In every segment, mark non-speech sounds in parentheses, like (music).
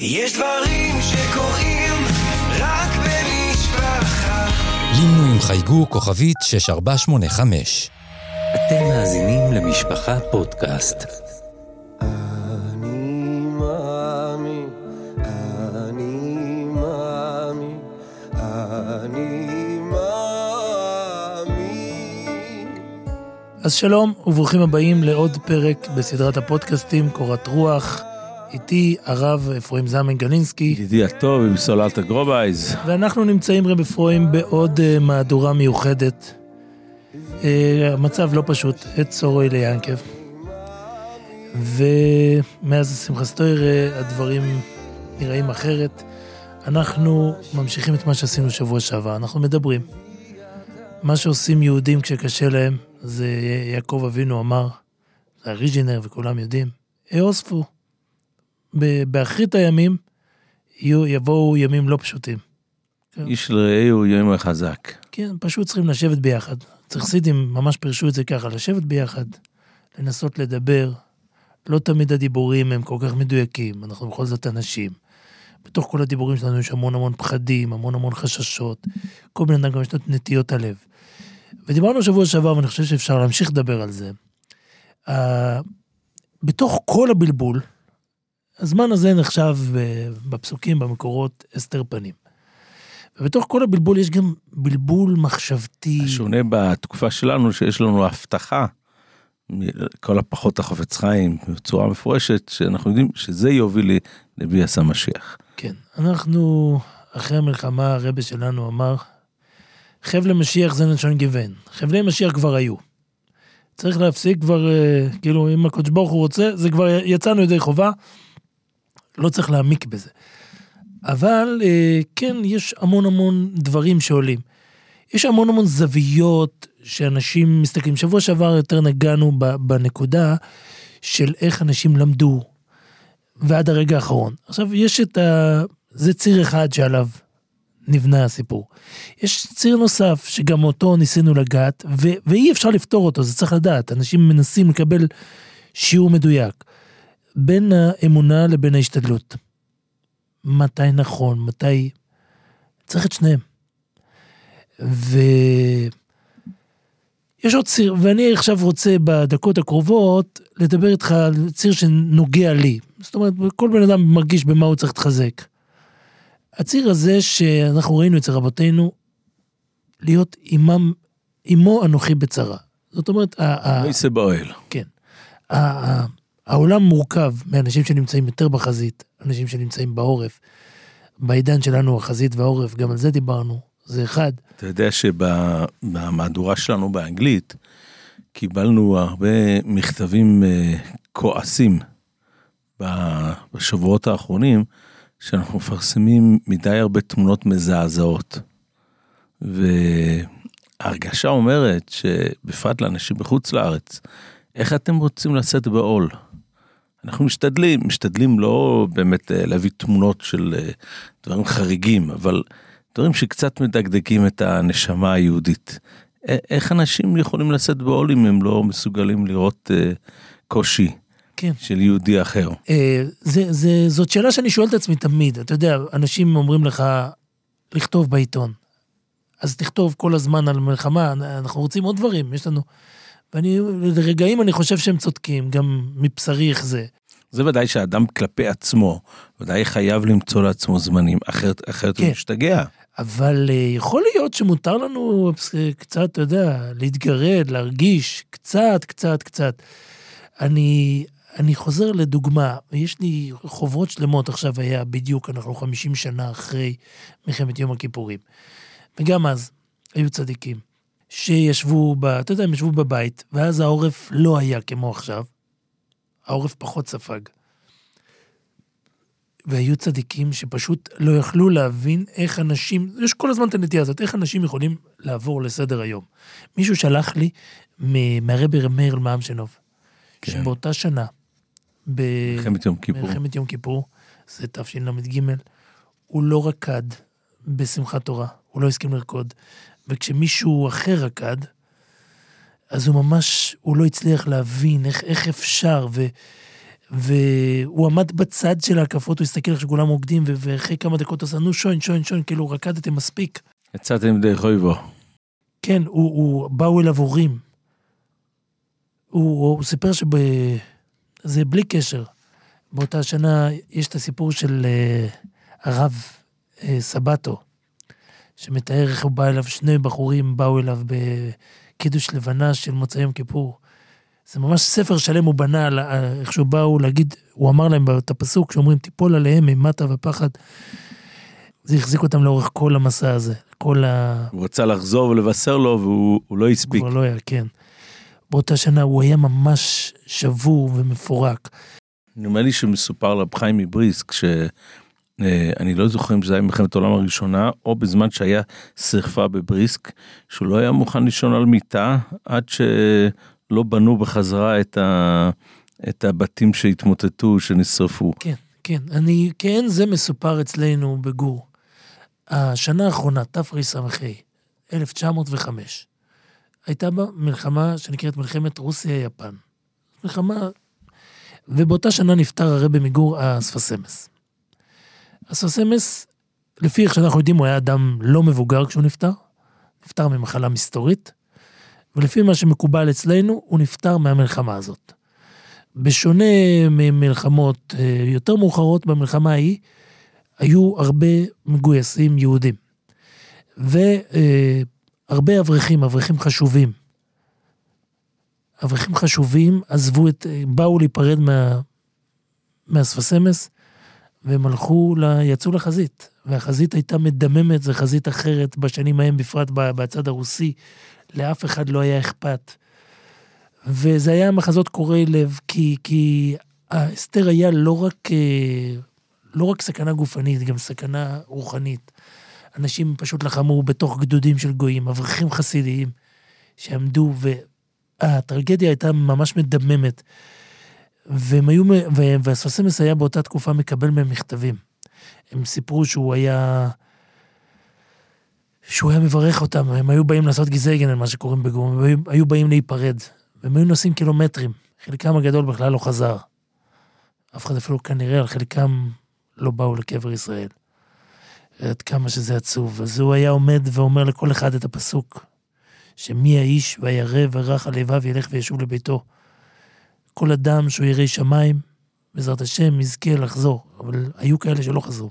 יש דברים שקורים רק במשפחה. לינו עם חייגו כוכבית 6485. אתם מאזינים למשפחה פודקאסט. אז שלום וברוכים הבאים לעוד פרק בסדרת הפודקאסטים קורת רוח. איתי הרב אפרים זמן גלינסקי, ידידי הטוב עם סוללת הגרובייז. ואנחנו נמצאים רב אפרים בעוד אה, מהדורה מיוחדת. אה, המצב לא פשוט, את סורוי ליענקב. ומאז שמחה סטוירה הדברים נראים אחרת. אנחנו ממשיכים את מה שעשינו שבוע שעבר, אנחנו מדברים. מה שעושים יהודים כשקשה להם, זה יעקב אבינו אמר, זה הריג'ינר וכולם יודעים, אוספו. באחרית הימים יהיו, יבואו ימים לא פשוטים. איש לרעהו יאמר חזק. כן, פשוט צריכים לשבת ביחד. חסידים ממש פירשו את זה ככה, לשבת ביחד, לנסות לדבר. לא תמיד הדיבורים הם כל כך מדויקים, אנחנו בכל זאת אנשים. בתוך כל הדיבורים שלנו יש המון המון פחדים, המון המון חששות. כל בן אדם גם יש לו את נטיות הלב. ודיברנו שבוע שעבר, ואני חושב שאפשר להמשיך לדבר על זה. Uh, בתוך כל הבלבול, הזמן הזה נחשב אה, בפסוקים, במקורות, הסתר פנים. ובתוך כל הבלבול יש גם בלבול מחשבתי. השונה בתקופה שלנו שיש לנו הבטחה, כל הפחות החפץ חיים, בצורה מפורשת, שאנחנו יודעים שזה יוביל לביאס המשיח. כן, אנחנו, אחרי המלחמה, הרבה שלנו אמר, חבלי משיח זה נשון גיוון. חבלי משיח כבר היו. צריך להפסיק כבר, אה, כאילו, אם הקדוש ברוך הוא רוצה, זה כבר יצאנו ידי חובה, לא צריך להעמיק בזה. אבל אה, כן, יש המון המון דברים שעולים. יש המון המון זוויות שאנשים מסתכלים. שבוע שעבר יותר נגענו בנקודה של איך אנשים למדו ועד הרגע האחרון. עכשיו, יש את ה... זה ציר אחד שעליו נבנה הסיפור. יש ציר נוסף שגם אותו ניסינו לגעת, ו- ואי אפשר לפתור אותו, זה צריך לדעת. אנשים מנסים לקבל שיעור מדויק. בין האמונה לבין ההשתדלות. מתי נכון, מתי... צריך את שניהם. ויש עוד ציר, ואני עכשיו רוצה בדקות הקרובות לדבר איתך על ציר שנוגע לי. זאת אומרת, כל בן אדם מרגיש במה הוא צריך להתחזק. הציר הזה שאנחנו ראינו אצל רבותינו, להיות עמם, עמו אנוכי בצרה. זאת אומרת, ה- ה- לא באוהל. כן. העולם מורכב מאנשים שנמצאים יותר בחזית, אנשים שנמצאים בעורף. בעידן שלנו החזית והעורף, גם על זה דיברנו, זה אחד. אתה יודע שבמהדורה שלנו באנגלית, קיבלנו הרבה מכתבים אה, כועסים בשבועות האחרונים, שאנחנו מפרסמים מדי הרבה תמונות מזעזעות. וההרגשה אומרת שבפרט לאנשים בחוץ לארץ, איך אתם רוצים לשאת בעול? אנחנו משתדלים, משתדלים לא באמת אה, להביא תמונות של אה, דברים חריגים, אבל דברים שקצת מדקדקים את הנשמה היהודית. איך אנשים יכולים לשאת בעול אם הם לא מסוגלים לראות אה, קושי כן. של יהודי אחר? זה, זה, זאת שאלה שאני שואל את עצמי תמיד. אתה יודע, אנשים אומרים לך לכתוב בעיתון. אז תכתוב כל הזמן על מלחמה, אנחנו רוצים עוד דברים, יש לנו... ואני, לרגעים אני חושב שהם צודקים, גם מבשרי איך זה. זה ודאי שאדם כלפי עצמו, ודאי חייב למצוא לעצמו זמנים, אחרת, אחרת הוא כן. משתגע. אבל אה, יכול להיות שמותר לנו אה, קצת, אתה יודע, להתגרד, להרגיש, קצת, קצת, קצת. אני, אני חוזר לדוגמה, יש לי חוברות שלמות עכשיו היה בדיוק, אנחנו 50 שנה אחרי מלחמת יום הכיפורים. וגם אז היו צדיקים שישבו, ב, אתה יודע, הם ישבו בבית, ואז העורף לא היה כמו עכשיו. העורף פחות ספג. והיו צדיקים שפשוט לא יכלו להבין איך אנשים, יש כל הזמן את הנטייה הזאת, איך אנשים יכולים לעבור לסדר היום. מישהו שלח לי מ- מהרבי מאיר למאמשנוב, כן. שבאותה שנה, מלחמת יום כיפור. במלחמת יום כיפור, זה תשל"ג, הוא לא רקד בשמחת תורה, הוא לא הסכים לרקוד, וכשמישהו אחר רקד, אז הוא ממש, הוא לא הצליח להבין איך, איך אפשר, והוא עמד בצד של ההקפות, הוא הסתכל איך שכולם רוקדים, ו- ואחרי כמה דקות עשה, נו שוין, שוין, שוין, כאילו רקדתם מספיק. יצאתם ידי חויבו. כן, הוא, הוא, באו אליו הורים. הוא, הוא סיפר שב... זה בלי קשר. באותה שנה יש את הסיפור של uh, הרב uh, סבטו, שמתאר איך הוא בא אליו, שני בחורים באו אליו בקידוש לבנה של מוצאי יום כיפור. זה ממש ספר שלם הוא בנה על איך שהוא באו להגיד, הוא אמר להם את הפסוק שאומרים תיפול עליהם אימתה ופחד. זה החזיק אותם לאורך כל המסע הזה, כל ה... הוא רצה לחזור ולבשר לו והוא הוא לא הספיק. כבר לא היה, כן. באותה שנה הוא היה ממש שבור ומפורק. נדמה לי שמסופר על רב חיים מבריסק שאני לא זוכר אם זה היה במלחמת העולם הראשונה או בזמן שהיה שרפה בבריסק שהוא לא היה מוכן לישון על מיטה עד שלא בנו בחזרה את, ה, את הבתים שהתמוטטו שנשרפו. כן, כן. אני, כן, זה מסופר אצלנו בגור. השנה האחרונה, תרס"ה, 1905, הייתה בה מלחמה שנקראת מלחמת רוסיה-יפן. מלחמה... ובאותה שנה נפטר הרבי מגור אספסמס, לפי איך שאנחנו יודעים, הוא היה אדם לא מבוגר כשהוא נפטר, נפטר ממחלה מסתורית, ולפי מה שמקובל אצלנו, הוא נפטר מהמלחמה הזאת. בשונה ממלחמות אה, יותר מאוחרות, במלחמה ההיא היו הרבה מגויסים יהודים. והרבה אברכים, אברכים חשובים. אברכים חשובים עזבו את, אה, באו להיפרד מה, מהספסמס, והם הלכו, ל, יצאו לחזית. והחזית הייתה מדממת, זו חזית אחרת בשנים ההם, בפרט בצד הרוסי. לאף אחד לא היה אכפת. וזה היה מחזות קורעי לב, כי, כי האסתר היה לא רק, אה, לא רק סכנה גופנית, גם סכנה רוחנית. אנשים פשוט לחמו בתוך גדודים של גויים, אברכים חסידיים, שעמדו, והטרגדיה הייתה ממש מדממת. והם היו, והסוסמס היה באותה תקופה מקבל מהם מכתבים. הם סיפרו שהוא היה... שהוא היה מברך אותם, הם היו באים לעשות גזייגן על מה שקוראים בגור, הם היו, באים להיפרד. והם היו נוסעים קילומטרים, חלקם הגדול בכלל לא חזר. אף אחד אפילו כנראה, על חלקם לא באו לקבר ישראל. עד כמה שזה עצוב. אז הוא היה עומד ואומר לכל אחד את הפסוק, שמי האיש וירא ורך הלבב ילך וישוב לביתו. כל אדם שהוא ירא שמיים, בעזרת השם יזכה לחזור, אבל היו כאלה שלא חזרו.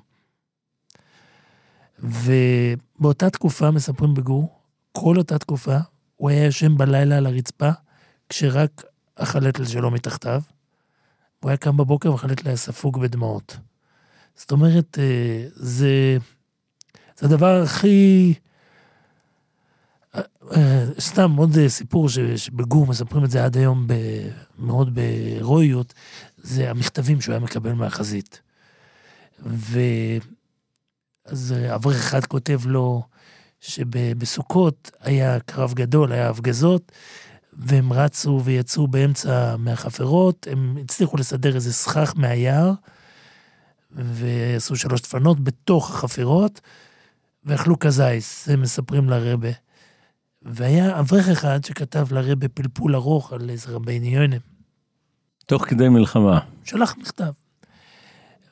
ובאותה תקופה, מספרים בגור, כל אותה תקופה, הוא היה ישן בלילה על הרצפה, כשרק החלטל שלו מתחתיו. הוא היה קם בבוקר והחלטל היה ספוג בדמעות. זאת אומרת, אה, זה, זה הדבר הכי... סתם עוד סיפור שבגור מספרים את זה עד היום מאוד בהירואיות, זה המכתבים שהוא היה מקבל מהחזית. ואז אברך אחד כותב לו שבסוכות היה קרב גדול, היה הפגזות, והם רצו ויצאו באמצע מהחפרות, הם הצליחו לסדר איזה סכך מהיער, ועשו שלוש דפנות בתוך החפירות, ואכלו כזייס, הם מספרים לרבה. והיה אברך אחד שכתב לרבה פלפול ארוך על איזה רבי יונה. תוך כדי מלחמה. שלח מכתב.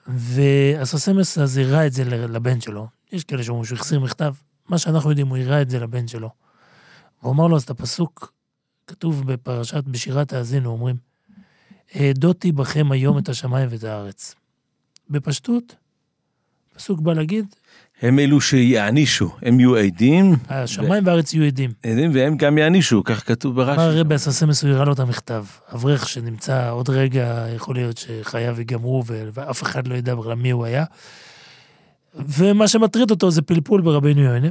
והסוסמס אז הראה את זה לבן שלו. יש כאלה שאומרים שהוא החסיר מכתב. מה שאנחנו יודעים, הוא הראה את זה לבן שלו. הוא אמר לו, אז את הפסוק, כתוב בפרשת, בשירת האזינו, אומרים, העדותי בכם היום את השמיים ואת הארץ. בפשטות, הפסוק בא להגיד, הם אלו שיענישו, הם יהיו עדים, השמיים והארץ יהיו עדים. עדים והם גם יענישו, כך כתוב אמר ברש"י. הרבי הסוסמס, הוא הראה לו את המכתב. אברך שנמצא עוד רגע, יכול להיות שחייו ייגמרו, ואף אחד לא ידע בכלל מי הוא היה. ומה שמטריד אותו זה פלפול ברבינו יוינה.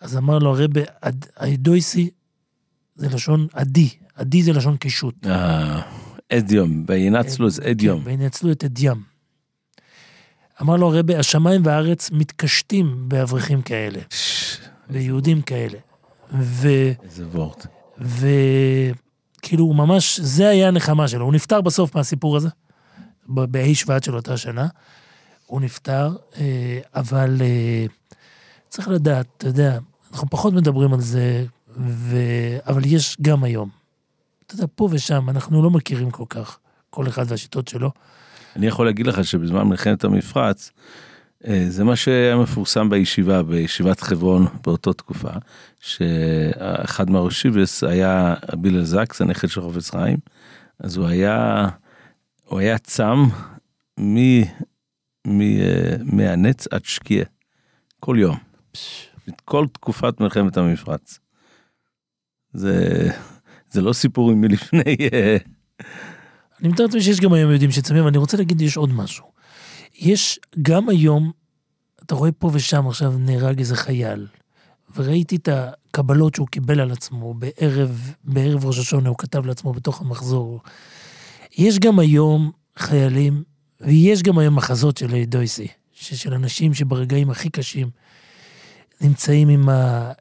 אז אמר לו הרבי, "עד- הידויסי זה לשון עדי, עדי זה לשון קישוט. אה, אדיום, וינצלו את אדיום. וינצלו את אדיום. אמר לו הרבי, השמיים והארץ מתקשטים באברכים כאלה, ביהודים כאלה. ו... איזה וורט. וכאילו הוא ממש, זה היה הנחמה שלו. הוא נפטר בסוף מהסיפור הזה, בה' שבט של אותה שנה. הוא נפטר, אה, אבל אה, צריך לדעת, אתה יודע, אנחנו פחות מדברים על זה, ו... אבל יש גם היום. אתה יודע, פה ושם, אנחנו לא מכירים כל כך. כל אחד והשיטות שלו. אני יכול להגיד לך שבזמן מלחמת המפרץ, אה, זה מה שהיה מפורסם בישיבה, בישיבת חברון באותה תקופה, שאחד מהראשיבס היה בילל זקס, הנכד של חופץ חיים, אז הוא היה, הוא היה צם אה, מהנץ עד שקיעה, כל יום, כל תקופת מלחמת המפרץ. זה, זה לא סיפורים מלפני... אני מתאר לעצמי שיש גם היום יהודים שצמים, אבל אני רוצה להגיד, יש עוד משהו. יש גם היום, אתה רואה פה ושם עכשיו נהרג איזה חייל, וראיתי את הקבלות שהוא קיבל על עצמו בערב, בערב ראש השונה, הוא כתב לעצמו בתוך המחזור. יש גם היום חיילים, ויש גם היום מחזות של דויסי, של אנשים שברגעים הכי קשים נמצאים עם ה...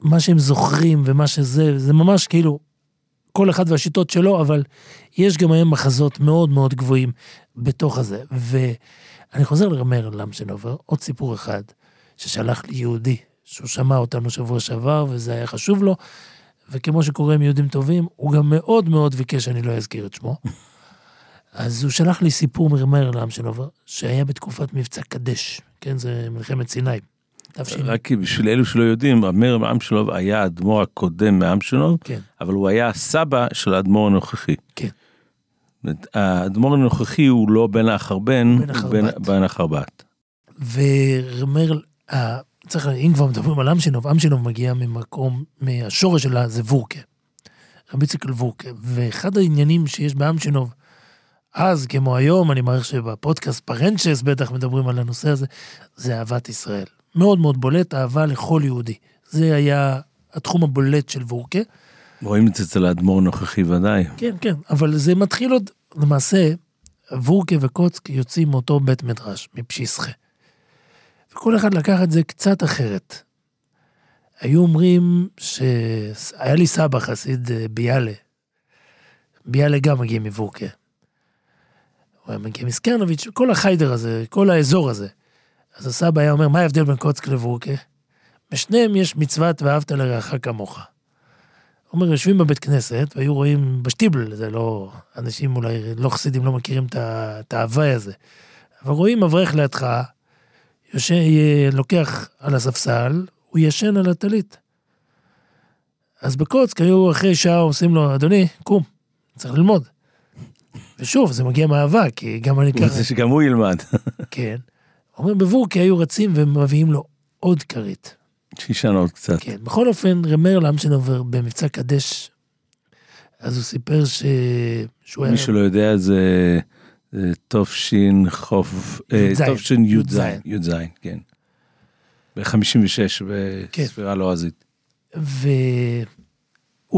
מה שהם זוכרים ומה שזה, זה ממש כאילו כל אחד והשיטות שלו, אבל יש גם היום מחזות מאוד מאוד גבוהים בתוך הזה. ואני חוזר לרמר למשנובר, עוד סיפור אחד ששלח לי יהודי, שהוא שמע אותנו שבוע שעבר וזה היה חשוב לו, וכמו שקורה עם יהודים טובים, הוא גם מאוד מאוד ביקש שאני לא אזכיר את שמו. (laughs) אז הוא שלח לי סיפור מרמר למשנובר, שהיה בתקופת מבצע קדש, כן, זה מלחמת סיני. תש"ן. רק בשביל אלו שלא יודעים, המר מאמשלוב היה האדמו"ר הקודם מאמשלוב, כן. אבל הוא היה הסבא של האדמו"ר הנוכחי. כן. האדמו"ר הנוכחי הוא לא בן החרבן, בן הוא החרבת. אה, צריך, אם כבר מדברים על אמשינוב, אמשינוב מגיע ממקום, מהשורש שלה זה וורקה. רבי ציקל וורקה. ואחד העניינים שיש באמשינוב, אז כמו היום, אני מעריך שבפודקאסט פרנצ'ס בטח מדברים על הנושא הזה, זה אהבת ישראל. מאוד מאוד בולט, אהבה לכל יהודי. זה היה התחום הבולט של וורקה. רואים את זה אצל האדמו"ר הנוכחי ודאי. כן, כן, אבל זה מתחיל עוד, למעשה, וורקה וקוצק יוצאים מאותו בית מדרש, מפשיסחה. וכל אחד לקח את זה קצת אחרת. היו אומרים שהיה לי סבא חסיד אה, ביאלה. ביאלה גם מגיע מוורקה. הוא היה מגיע מסקרנוביץ', כל החיידר הזה, כל האזור הזה. אז הסבא היה אומר, מה ההבדל בין קוצק לוורקה? בשניהם יש מצוות ואהבת לרעך כמוך. הוא אומר, יושבים בבית כנסת, והיו רואים בשטיבל, זה לא, אנשים אולי לא חסידים לא מכירים את ההוואי הזה. אבל רואים אברך לידך, יושן, לוקח על הספסל, הוא ישן על הטלית. אז בקוצק היו אחרי שעה עושים לו, אדוני, קום, צריך ללמוד. ושוב, זה מגיע מאהבה, כי גם אני ככה, רוצה שגם הוא ילמד. כן. אומר, בוורקי היו רצים ומביאים לו עוד כרית. שישן עוד קצת. כן, בכל אופן, רמר למשנובר במבצע קדש, אז הוא סיפר ש... שהוא היה... מי שלא יודע זה זה תש"ן חוף, אה, י"ז, תש"ן י"ז, כן. ב-56 כן. בספירה לועזית. והוא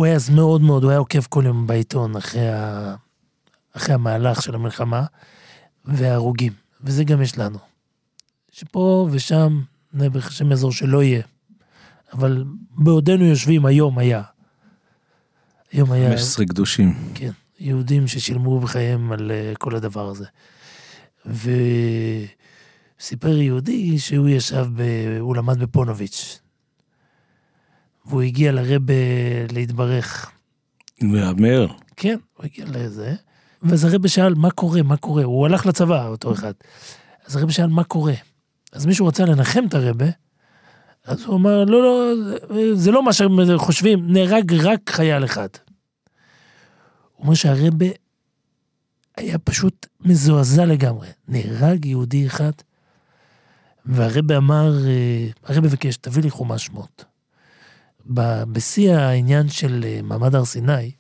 היה אז מאוד מאוד, הוא היה עוקב כל יום בעיתון אחרי, ה... אחרי המהלך של המלחמה וההרוגים, וזה גם יש לנו. שפה ושם, נעבך השם יעזור שלא יהיה. אבל בעודנו יושבים, היום היה. היום היה... 15 קדושים. כן, יהודים ששילמו בחייהם על אה, כל הדבר הזה. וסיפר יהודי שהוא ישב, ב... הוא למד בפונוביץ'. והוא הגיע לרבה להתברך. מהמר. כן, הוא הגיע לזה. ואז הרבה שאל, מה קורה, מה קורה? הוא הלך לצבא, אותו אחד. אז הרבה שאל, מה קורה? אז מישהו רצה לנחם את הרבה, אז הוא אמר, לא, לא, זה- לא מה שהם חושבים, נהרג רק חייל אחד. הוא אומר שהרבה היה פשוט מזועזע לגמרי. נהרג יהודי אחד, והרבה אמר, אה, הרבה ביקש, תביא לי חומש שמות. בשיא העניין של אה, מעמד הר סיני,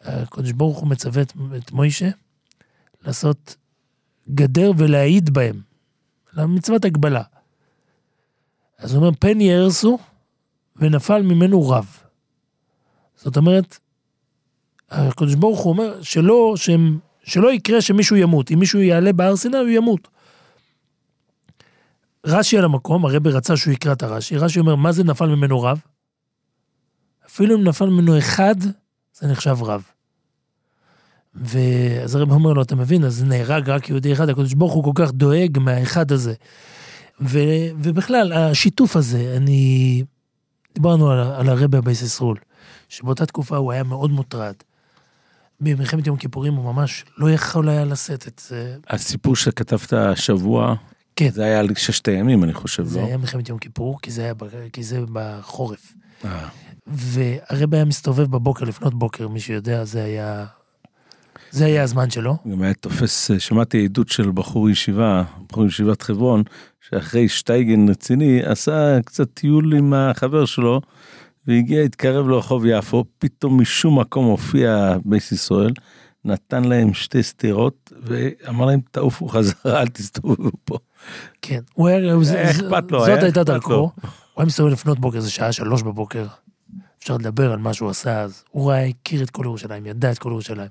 הקדוש ברוך הוא מצווה את מוישה לעשות גדר ולהעיד בהם, למצוות הגבלה. אז הוא אומר, פן יהרסו ונפל ממנו רב. זאת אומרת, הקדוש ברוך הוא אומר שלא, שהם, שלא יקרה שמישהו ימות. אם מישהו יעלה בהר סיני, הוא ימות. רש"י על המקום, הרבי רצה שהוא יקרא את הרש"י, רש"י אומר, מה זה נפל ממנו רב? אפילו אם נפל ממנו אחד, זה נחשב רב. ואז הרב אומר לו, אתה מבין, אז נהרג רק יהודי אחד, הקדוש ברוך הוא כל כך דואג מהאחד הזה. ו, ובכלל, השיתוף הזה, אני... דיברנו על, על הרבי הבייס ישראל, שבאותה תקופה הוא היה מאוד מוטרד. במלחמת יום כיפורים הוא ממש לא יכול היה לשאת את זה. הסיפור שכתבת השבוע, כן. זה היה על ששת הימים, אני חושב, זה לא? היה מלחמת יום כיפור, כי זה היה כי זה בחורף. אה. והרבה היה מסתובב בבוקר, לפנות בוקר, מי שיודע, זה היה... זה היה הזמן שלו. גם היה תופס, אה, שמעתי עדות של בחור ישיבה, בחור ישיבת חברון, שאחרי שטייגן רציני, עשה קצת טיול עם החבר שלו, והגיע, התקרב לרחוב יפו, פתאום משום מקום הופיע בייס ישראל, נתן להם שתי סטירות, ואמר להם, תעופו חזרה, אל תסתובבו פה. כן. הוא היה... ז- אכפת לו, זאת הייתה דרכו. הוא היה מסתובב לפנות בוקר, זה שעה שלוש בבוקר. אפשר לדבר על מה שהוא עשה אז. הוא ראה, הכיר את כל ירושלים, ידע את כל ירושלים.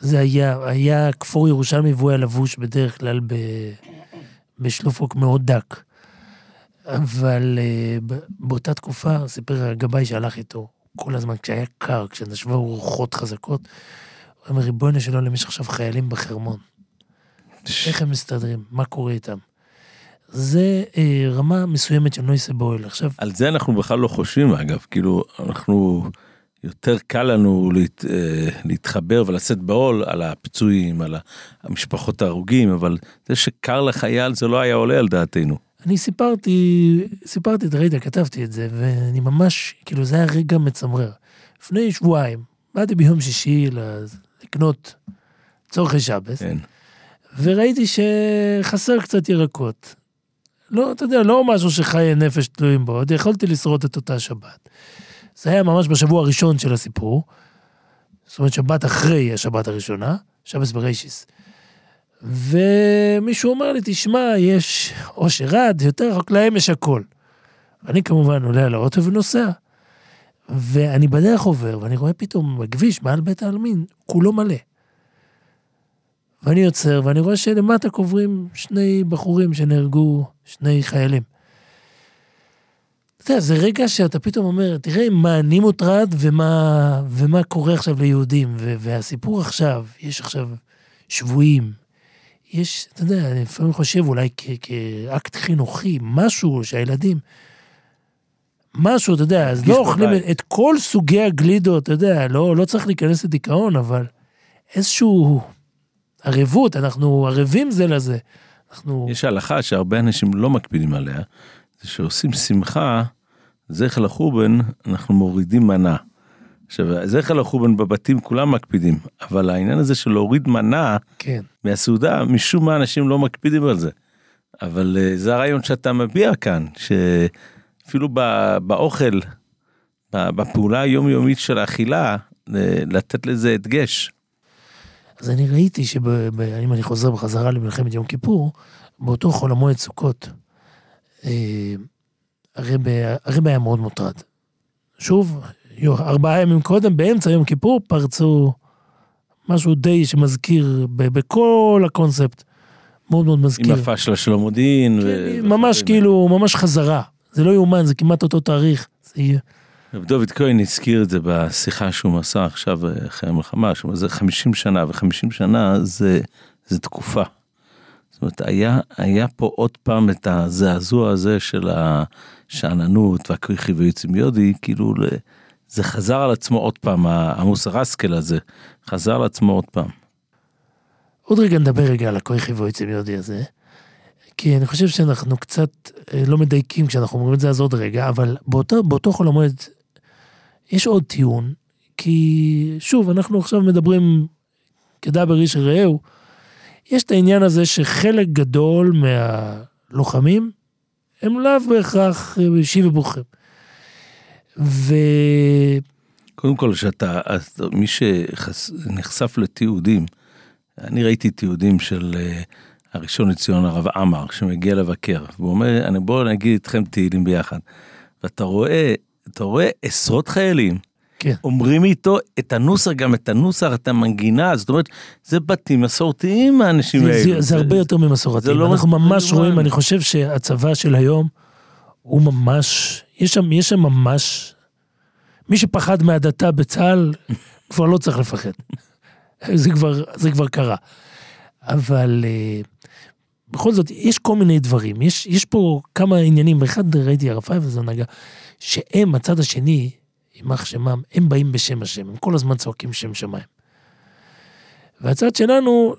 זה היה, היה כפור ירושלמי והוא היה לבוש בדרך כלל ב, בשלופוק מאוד דק. אבל אה, באותה תקופה, סיפר הגבאי שהלך איתו, כל הזמן כשהיה קר, כשנשבו רוחות חזקות, הוא אומר, ריבונו של עולם, יש עכשיו חיילים בחרמון. איך הם מסתדרים? מה קורה איתם? זה אה, רמה מסוימת של נויסה בויל. עכשיו, על זה אנחנו בכלל לא חושבים אגב, כאילו אנחנו, יותר קל לנו להת, אה, להתחבר ולשאת בעול על הפצועים, על המשפחות ההרוגים, אבל זה שקר לחייל זה לא היה עולה על דעתנו. אני סיפרתי, סיפרתי, אתה ראית, כתבתי את זה, ואני ממש, כאילו, זה היה רגע מצמרר. לפני שבועיים, באתי ביום שישי לקנות צורכי שבס, כן. וראיתי שחסר קצת ירקות. לא, אתה יודע, לא משהו שחיי נפש תלויים בו, עוד יכולתי לשרוד את אותה שבת. זה היה ממש בשבוע הראשון של הסיפור, זאת אומרת שבת אחרי השבת הראשונה, שבס ברישיס. ומישהו אומר לי, תשמע, יש אושר רד, יותר רחוק להם יש הכל. אני כמובן עולה על האוטו ונוסע. ואני בדרך עובר, ואני רואה פתאום בכביש, מעל בית העלמין, כולו מלא. ואני עוצר, ואני רואה שלמטה קוברים שני בחורים שנהרגו, שני חיילים. אתה יודע, זה רגע שאתה פתאום אומר, תראה מה אני מוטרד ומה, ומה קורה עכשיו ליהודים. ו- והסיפור עכשיו, יש עכשיו שבויים, יש, אתה יודע, אני לפעמים חושב אולי כ- כאקט חינוכי, משהו שהילדים, משהו, אתה יודע, אז לא אוכלים בבית. את כל סוגי הגלידות, אתה יודע, לא, לא צריך להיכנס לדיכאון, אבל איזשהו ערבות, אנחנו ערבים זה לזה. אנחנו... יש הלכה שהרבה אנשים לא מקפידים עליה, שעושים שמחה, זכר לחורבן, אנחנו מורידים מנה. עכשיו, זכר לחורבן בבתים כולם מקפידים, אבל העניין הזה של להוריד מנה כן. מהסעודה, משום מה אנשים לא מקפידים על זה. אבל אה, זה הרעיון שאתה מביע כאן, שאפילו ב- באוכל, בפעולה היומיומית של האכילה, אה, לתת לזה הדגש. אז אני ראיתי שאם אני חוזר בחזרה למלחמת יום כיפור, באותו חול המועד סוכות, הרב הרב היה מאוד מוטרד. שוב, ארבעה ימים קודם, באמצע יום כיפור, פרצו משהו די שמזכיר בכל הקונספט, מאוד מאוד מזכיר. עם הפשלה של המודיעין. כן, ו- ממש. כאילו, ממש חזרה. זה לא יאומן, זה כמעט אותו תאריך. זה יהיה... רב דוד כהן הזכיר את זה בשיחה שהוא מסר עכשיו אה, אחרי המלחמה, שהוא אומר, זה 50 שנה, ו-50 שנה זה, זה תקופה. זאת אומרת, היה, היה פה עוד פעם את הזעזוע הזה של השאננות והכריכי ויוצמיודי, כאילו זה חזר על עצמו עוד פעם, המוסר השכל הזה, חזר על עצמו עוד פעם. עוד רגע נדבר רגע על הכוי חיבוי יודי הזה, כי אני חושב שאנחנו קצת אה, לא מדייקים כשאנחנו אומרים את זה אז עוד רגע, אבל באותו, באותו חול המועד יש עוד טיעון, כי שוב, אנחנו עכשיו מדברים כדבר איש רעהו, יש את העניין הזה שחלק גדול מהלוחמים הם לאו בהכרח שיבי ברוכים. ו... קודם כל, שאתה, מי שנחשף לתיעודים, אני ראיתי תיעודים של אה, הראשון לציון הרב עמאר, שמגיע לבקר, והוא אומר, בואו נגיד איתכם תהילים ביחד. ואתה רואה, אתה רואה עשרות חיילים, כן. אומרים איתו את הנוסח, גם את הנוסח, את המנגינה, זאת אומרת, זה בתים מסורתיים האנשים זה, האלו. זה, זה הרבה יותר ממסורתי. זה לא אנחנו ממש זה לא רואים, מה- אני חושב שהצבא של היום הוא ממש, יש שם, יש שם ממש, מי שפחד מהדתה בצה"ל (laughs) כבר לא צריך לפחד. זה כבר, זה כבר קרה. אבל אה, בכל זאת, יש כל מיני דברים. יש, יש פה כמה עניינים. באחד ראיתי הרב פייבלזון נגע, שהם, הצד השני, יימח שמם, הם באים בשם השם, הם כל הזמן צועקים שם שמיים. והצד שלנו,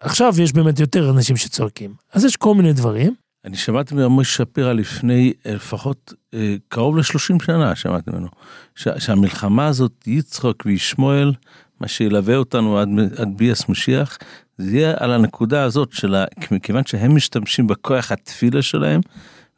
עכשיו יש באמת יותר אנשים שצועקים. אז יש כל מיני דברים. אני שמעתי ממשה שפירא לפני אה, לפחות אה, קרוב ל-30 שנה, שמעתי ממנו, ש- שהמלחמה הזאת, יצחוק וישמעאל, מה שילווה אותנו עד, עד ביאס משיח, זה יהיה על הנקודה הזאת של, ה- מכיוון שהם משתמשים בכוח התפילה שלהם,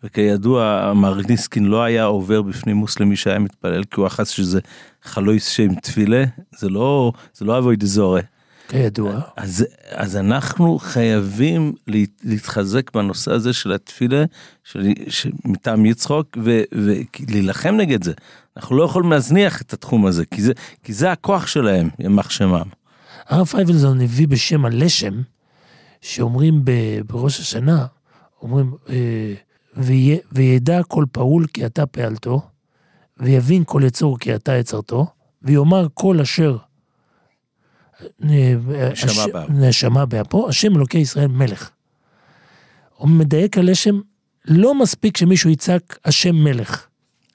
וכידוע מר ניסקין לא היה עובר בפנים מוסלמי שהיה מתפלל, כי הוא אחז שזה חלויס שם תפילה, זה לא, זה לא אבוי דזורי. כידוע. אז, אז אנחנו חייבים לה- להתחזק בנושא הזה של התפילה של, של, מטעם יצחוק ולהילחם נגד זה. אנחנו לא יכולים להזניח את התחום הזה, כי זה, כי זה הכוח שלהם, יימח שמם. הרב פייבלזון הביא בשם הלשם, שאומרים ב- בראש השנה, אומרים, אה, "ויה- וידע כל פעול כי אתה פעלתו, ויבין כל יצור כי אתה יצרתו, ויאמר כל אשר אה, נשמה הש- באפו. השם אלוקי ישראל מלך. הוא מדייק הלשם, לא מספיק שמישהו יצעק השם מלך.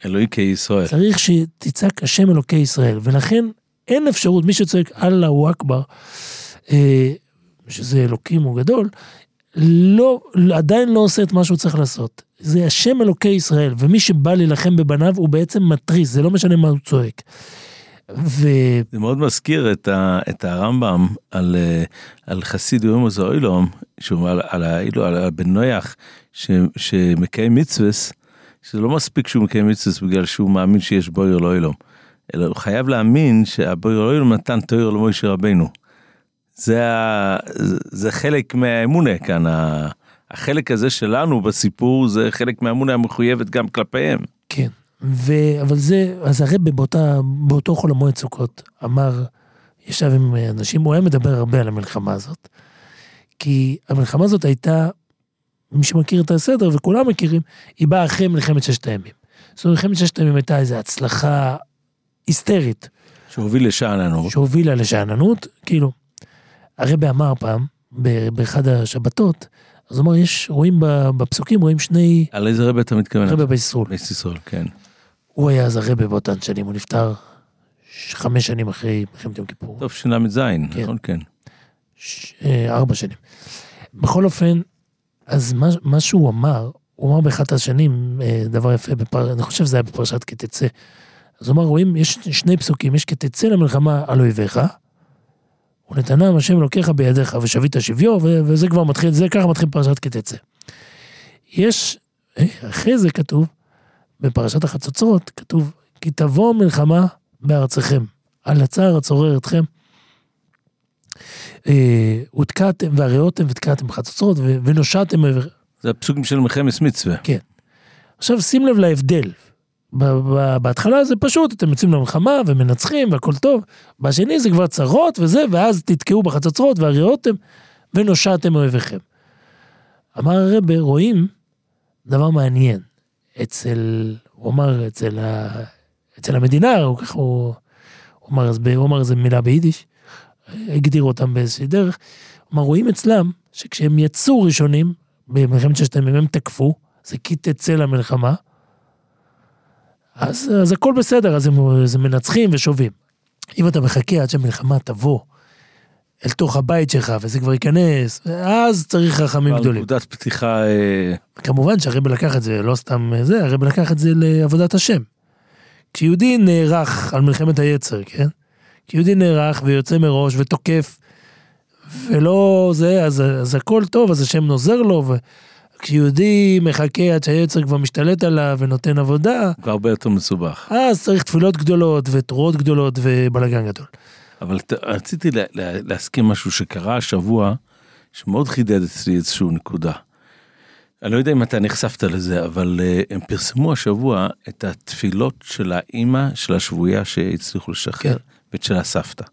אלוהי כישראל. צריך שתצעק השם אלוקי ישראל, ולכן אין אפשרות, מי שצועק אללהו אכבר, אה, שזה אלוקים הוא גדול, לא, עדיין לא עושה את מה שהוא צריך לעשות. זה השם אלוקי ישראל, ומי שבא להילחם בבניו הוא בעצם מתריס, זה לא משנה מה הוא צועק. ו... זה מאוד מזכיר את, ה, את הרמב"ם על, אה, על חסיד יום הזוילום, שהוא על, על, האילו, על הבן נויח ש, שמקיים מצווס, שזה לא מספיק שהוא מקיים מצווס בגלל שהוא מאמין שיש בויר לא אילום, אלא הוא חייב להאמין שהבויר לא אילום נתן תויר למוישה רבנו. זה, זה- חלק מהאמונה כאן, החלק הזה שלנו בסיפור זה חלק מהאמונה המחויבת גם כלפיהם. כן, ו... אבל זה, אז הרב באותה, באותו חול המועד סוכות אמר, ישב עם אנשים, הוא היה מדבר הרבה על המלחמה הזאת. כי המלחמה הזאת הייתה, מי שמכיר את הסדר, וכולם מכירים, היא באה אחרי מלחמת ששת הימים. זאת אומרת, מלחמת ששת הימים הייתה איזו הצלחה היסטרית, שהוביל לשאננות. שהובילה לשאננות, כאילו, הרבי אמר פעם, באחד השבתות, אז הוא אמר, יש, רואים בפסוקים, רואים שני על איזה רבי אתה מתכוון? רבי בישרול. בית ישראל, כן. הוא היה אז הרבה באותן שנים, הוא נפטר חמש שנים אחרי מלחמת יום כיפור. טוב, של"ז, כן. נכון? כן. ש- אה, ארבע שנים. בכל אופן, אז מה, מה שהוא אמר, הוא אמר באחת השנים אה, דבר יפה, בפר... אני חושב שזה היה בפרשת כי תצא. אז הוא אמר, רואים, יש שני פסוקים, יש כי תצא למלחמה על אויביך, ונתנם השם אלוקיך בידיך ושבית שביו, וזה כבר מתחיל, זה ככה מתחיל פרשת כי תצא. יש, אה, אחרי זה כתוב, בפרשת החצוצרות, כתוב, כי תבוא מלחמה בארצכם, על הצער הצורר אתכם. אה, ותקעתם והריאותם ותקעתם בחצוצרות ו- ונושעתם. זה הפסוקים של מלחמת מצווה. עכשיו שים לב להבדל. בהתחלה זה פשוט, אתם יוצאים למלחמה ומנצחים והכל טוב. בשני זה כבר צרות וזה, ואז תתקעו בחצוצרות והריאותם ונושעתם מאויביכם. אמר הרב, רואים דבר מעניין. אצל, הוא אמר, אצל, ה, אצל המדינה, הוא ככה הוא, הוא אמר, הוא אמר איזה מילה ביידיש, הגדיר אותם באיזושהי דרך. אמר, רואים אצלם שכשהם יצאו ראשונים, במלחמת ששת הימים הם תקפו, זה כי תצא למלחמה, אז, אז הכל בסדר, אז הם, אז הם מנצחים ושובים. אם אתה מחכה עד שהמלחמה תבוא אל תוך הבית שלך וזה כבר ייכנס, אז צריך אבל גדולים. נקודת פתיחה, אה, כמובן שהרבי לקח את זה, לא סתם זה, הרבי לקח את זה לעבודת השם. כשיהודי נערך על מלחמת היצר, כן? כשיהודי נערך ויוצא מראש ותוקף, ולא זה, אז, אז הכל טוב, אז השם נוזר לו, וכשיהודי מחכה עד שהיצר כבר משתלט עליו ונותן עבודה, הוא הרבה יותר מסובך. אז צריך תפילות גדולות ותרועות גדולות ובלאגן גדול. אבל רציתי לה- לה- להסכים משהו שקרה השבוע, שמאוד חידד אצלי איזשהו נקודה. אני לא יודע אם אתה נחשפת לזה, אבל אה, הם פרסמו השבוע את התפילות של האימא של השבויה שהצליחו לשחרר, כן. ואת של הסבתא.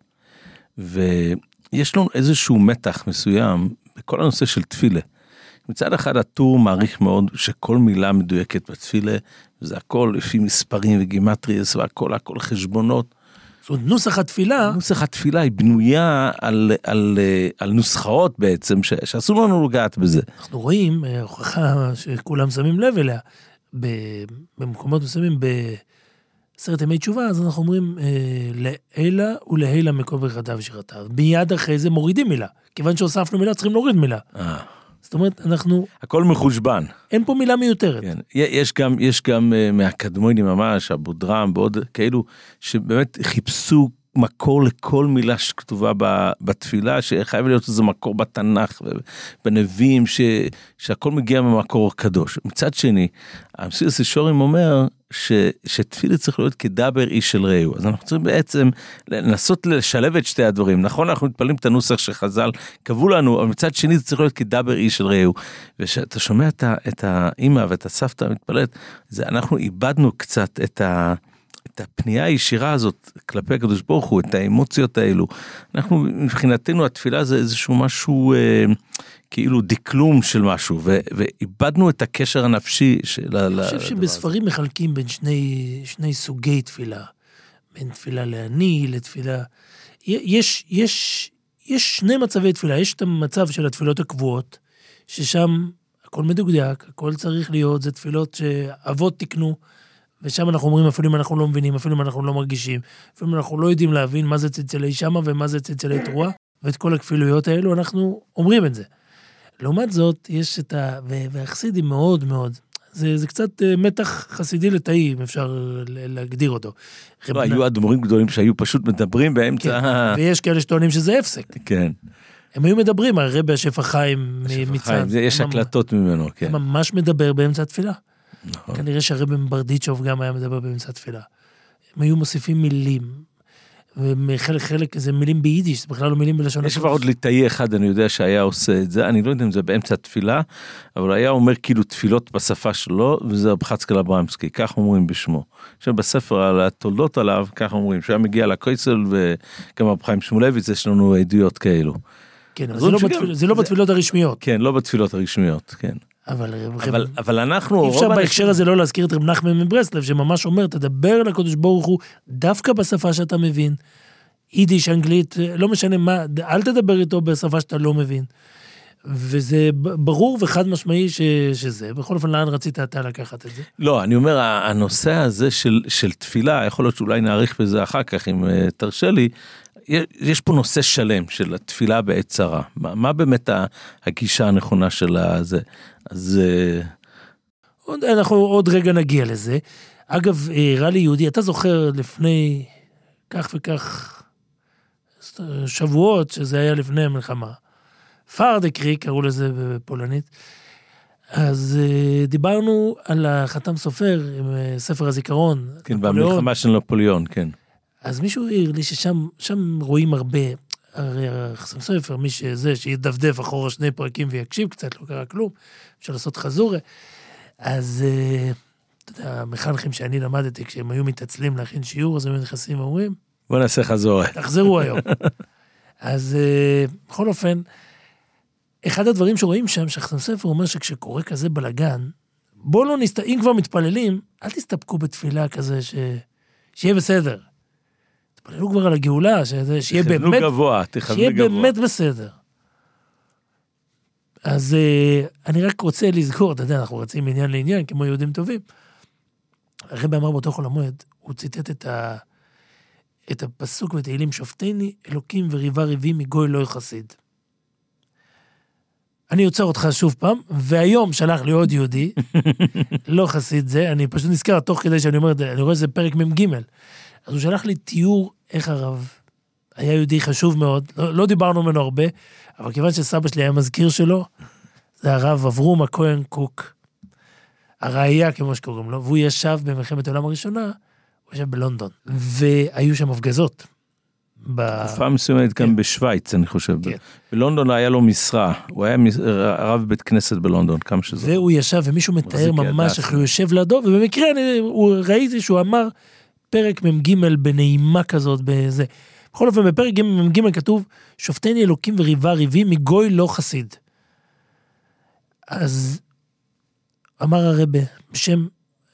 ויש לנו איזשהו מתח מסוים בכל הנושא של תפילה. מצד אחד הטור מעריך מאוד שכל מילה מדויקת בתפילה, זה הכל לפי מספרים וגימטריאס והכל הכל חשבונות. זאת אומרת, נוסח התפילה, נוסח התפילה היא בנויה על, על, אה, על נוסחאות בעצם, ש, שאסור לנו לגעת בזה. אנחנו רואים, אה, הוכחה שכולם שמים לב אליה, במקומות מסוימים, ב- עשרת ימי תשובה, אז אנחנו אומרים אה, לעילה ולהילה מכל ברכתה ושירתה. מיד אחרי זה מורידים מילה. כיוון שהוספנו מילה, צריכים להוריד מילה. אה, זאת אומרת, אנחנו, הכל מחושבן. אין פה מילה מיותרת. כן. יש גם, יש גם אה, מהקדמונים ממש, אבו דראם ועוד כאלו, שבאמת חיפשו מקור לכל מילה שכתובה בתפילה, שחייב להיות איזה מקור בתנ"ך ובנביאים, ש, שהכל מגיע ממקור קדוש. מצד שני, המסיר סישורים אומר ש, שתפילה צריך להיות כדבר איש של רעהו. אז אנחנו צריכים בעצם לנסות לשלב את שתי הדברים. נכון, אנחנו מתפללים את הנוסח שחז"ל קבעו לנו, אבל מצד שני זה צריך להיות כדבר איש של רעהו. וכשאתה שומע את, האימא ואת הסבתא מתפללת, אנחנו איבדנו קצת את ה... את הפנייה הישירה הזאת כלפי הקדוש ברוך הוא, את האמוציות האלו. אנחנו, מבחינתנו התפילה זה איזשהו משהו, אה, כאילו דקלום של משהו, ו, ואיבדנו את הקשר הנפשי של ה- אני חושב שבספרים מחלקים בין שני, שני סוגי תפילה. בין תפילה לעני לתפילה... יש, יש, יש שני מצבי תפילה. יש את המצב של התפילות הקבועות, ששם הכל מדוקדק, הכל צריך להיות, זה תפילות שאבות תיקנו, ושם אנחנו אומרים אפילו אם אנחנו לא מבינים, אפילו אם אנחנו לא מרגישים, אפילו אם אנחנו לא יודעים להבין מה זה צלצלי שמה ומה זה צלצלי תרועה, ואת כל הכפילויות האלו, אנחנו אומרים את זה. לעומת זאת, יש את ה... ו- והחסידי מאוד מאוד, זה, זה קצת אה, מתח חסידי לתאי, אם אפשר להגדיר אותו. לא, היו אדמו"רים גדולים שהיו פשוט מדברים באמצע, ה- ויש כאלה שטוענים שזה הפסק. כן, הם היו מדברים, הרבי השפע חיים מצד. יש הקלטות ממנו, כן. ממש מדבר באמצע התפילה. נכון. כנראה שהרבי מברדיצ'וב גם היה מדבר באמצע התפילה. הם היו מוסיפים מילים, וחלק, חלק זה מילים ביידיש, זה בכלל לא מילים בלשון יש כבר עוד ליטאי אחד, אני יודע שהיה עושה את זה, אני לא יודע אם זה באמצע התפילה, אבל היה אומר כאילו תפילות בשפה שלו, וזה רב אברמסקי, כך אומרים בשמו. עכשיו בספר על התולדות עליו, כך אומרים, שהיה מגיע לקויצל וגם רב חיים שמואלביץ, יש לנו עדויות כאלו. כן, אבל זה לא, שגם- בתפיל, זה לא זה- בתפילות הרשמיות. כן, לא בתפילות הרשמיות, כן. אבל, אבל, אבל אנחנו, אי אפשר בהקשר האנשים- הזה לא להזכיר את רב נחמן מברסלב, שממש אומר, תדבר אל הקדוש ברוך הוא דווקא בשפה שאתה מבין. יידיש, אנגלית, לא משנה מה, אל תדבר איתו בשפה שאתה לא מבין. וזה ברור וחד משמעי ש, שזה. בכל אופן, לאן רצית אתה לקחת את זה? לא, אני אומר, הנושא הזה של, של תפילה, יכול להיות שאולי נאריך בזה אחר כך, אם אה, תרשה לי, יש פה נושא שלם של התפילה בעת צרה. מה, מה באמת הגישה הנכונה של הזה? אז אה, עוד, אנחנו עוד רגע נגיע לזה. אגב, אה, הראה לי יהודי, אתה זוכר לפני כך וכך שבועות, שזה היה לפני המלחמה. פארדקריק, קראו לזה בפולנית. אז אה, דיברנו על החתם סופר עם אה, ספר הזיכרון. כן. במלחמה של נפוליאון, כן. אז מישהו העיר לי ששם שם רואים הרבה, הרי החסם סופר, מי שזה, שידפדף אחורה שני פרקים ויקשיב קצת, לא קרה כלום, אפשר לעשות חזורה. אז אה, אתה יודע, המחנכים שאני למדתי, כשהם היו מתעצלים להכין שיעור, אז הם נכנסים ואומרים, בוא נעשה חזור. תחזרו היום. (laughs) אז בכל אופן, אחד הדברים שרואים שם, שהחסם ספר אומר שכשקורה כזה בלאגן, בואו לא נסת... אם כבר מתפללים, אל תסתפקו בתפילה כזה ש... שיהיה בסדר. תתפללו כבר על הגאולה, שזה... שיהיה באמת, גבוה, שיהיה גבוה. באמת בסדר. אז אה, אני רק רוצה לזכור, אתה יודע, אנחנו רצים מעניין לעניין, כמו יהודים טובים. הרבי אמר באותו חול המועד, הוא ציטט את, ה... את הפסוק בתהילים, שופטני אלוקים וריבה ריבי מגוי לא יחסיד. אני עוצר אותך שוב פעם, והיום שלח לי עוד יהודי, (laughs) לא חסיד זה, אני פשוט נזכר תוך כדי שאני אומר, את זה, אני רואה שזה פרק מ"ג. אז הוא שלח לי תיאור איך הרב היה יהודי חשוב מאוד, לא, לא דיברנו ממנו הרבה, אבל כיוון שסבא שלי היה מזכיר שלו, זה הרב אברום הכהן קוק, הראייה כמו שקוראים לו, והוא ישב במלחמת העולם הראשונה, הוא ישב בלונדון, והיו שם הפגזות. ב... תקופה מסוימת גם בשוויץ, אני חושב. כן. בלונדון היה לו משרה, הוא היה רב בית כנסת בלונדון, כמה שזה. והוא ישב, ומישהו מתאר ממש איך הוא יושב לידו, ובמקרה אני הוא, ראיתי שהוא אמר פרק מ"ג בנעימה כזאת, בזה. בכל אופן, בפרק מ"ג כתוב, שופטני אלוקים וריבה ריבי מגוי לא חסיד. אז אמר הרבה, בשם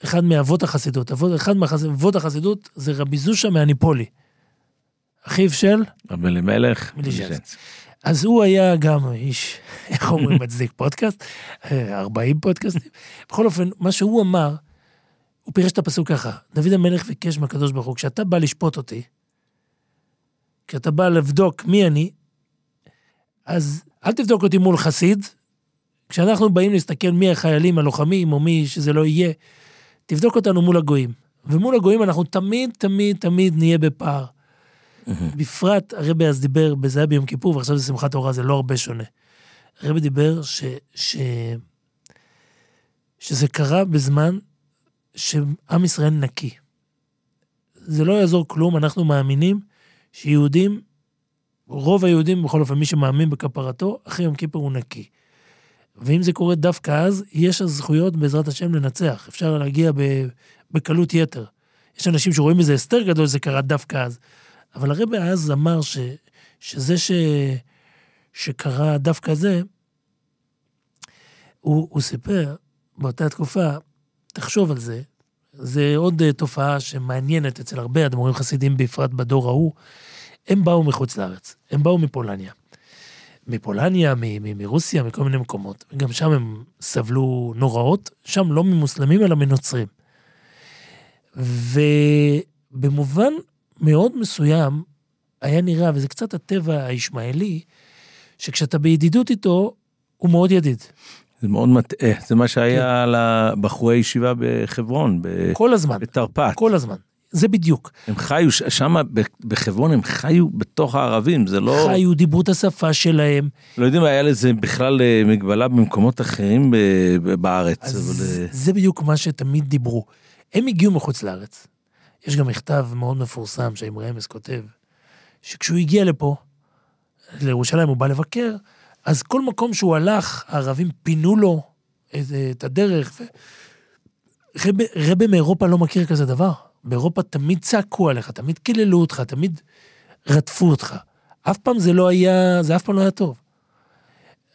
אחד מאבות החסידות, אחד מאבות החסידות זה רבי זושה מהניפולי. אחיו של רב אלימלך. אז הוא היה גם איש, איך אומרים, מצדיק פודקאסט, אה, 40 פודקאסטים. בכל אופן, מה שהוא אמר, הוא פירש את הפסוק ככה, דוד המלך ביקש מהקדוש ברוך הוא, כשאתה בא לשפוט אותי, כשאתה בא לבדוק מי אני, אז אל תבדוק אותי מול חסיד, כשאנחנו באים להסתכל מי החיילים הלוחמים, או מי שזה לא יהיה, תבדוק אותנו מול הגויים. ומול הגויים אנחנו תמיד, תמיד, תמיד נהיה בפער. בפרט, הרבי אז דיבר, זה היה ביום כיפור, ועכשיו זה שמחת תורה, זה לא הרבה שונה. הרבי דיבר ש, ש, שזה קרה בזמן שעם ישראל נקי. זה לא יעזור כלום, אנחנו מאמינים שיהודים, רוב היהודים, בכל אופן, מי שמאמין בכפרתו, אחרי יום כיפור הוא נקי. ואם זה קורה דווקא אז, יש אז זכויות בעזרת השם לנצח. אפשר להגיע בקלות יתר. יש אנשים שרואים איזה הסתר גדול, זה קרה דווקא אז. אבל הרבי אז אמר ש, שזה ש, שקרה דווקא זה, הוא, הוא סיפר באותה תקופה, תחשוב על זה, זה עוד אה, תופעה שמעניינת אצל הרבה אדמו"רים חסידים, בפרט בדור ההוא, הם באו מחוץ לארץ, הם באו מפולניה. מפולניה, מרוסיה, מכל מיני מקומות. גם שם הם סבלו נוראות, שם לא ממוסלמים אלא מנוצרים. ובמובן מאוד מסוים, היה נראה, וזה קצת הטבע הישמעאלי, שכשאתה בידידות איתו, הוא מאוד ידיד. זה מאוד מטעה, זה מה שהיה כן. לבחורי ישיבה בחברון, ב... כל הזמן. בתרפ"ט. כל הזמן. זה בדיוק. הם חיו, שם בחברון הם חיו בתוך הערבים, זה לא... חיו, דיברו את השפה שלהם. לא יודעים, היה לזה בכלל אה, מגבלה במקומות אחרים בארץ. אז אבל... אה, זה בדיוק מה שתמיד דיברו. הם הגיעו מחוץ לארץ. יש גם מכתב מאוד מפורסם שאמרי אמס כותב, שכשהוא הגיע לפה, לירושלים הוא בא לבקר, אז כל מקום שהוא הלך, הערבים פינו לו את, את הדרך. ו... רבה, רבה מאירופה לא מכיר כזה דבר. באירופה תמיד צעקו עליך, תמיד קיללו אותך, תמיד רדפו אותך. אף פעם זה לא היה, זה אף פעם לא היה טוב.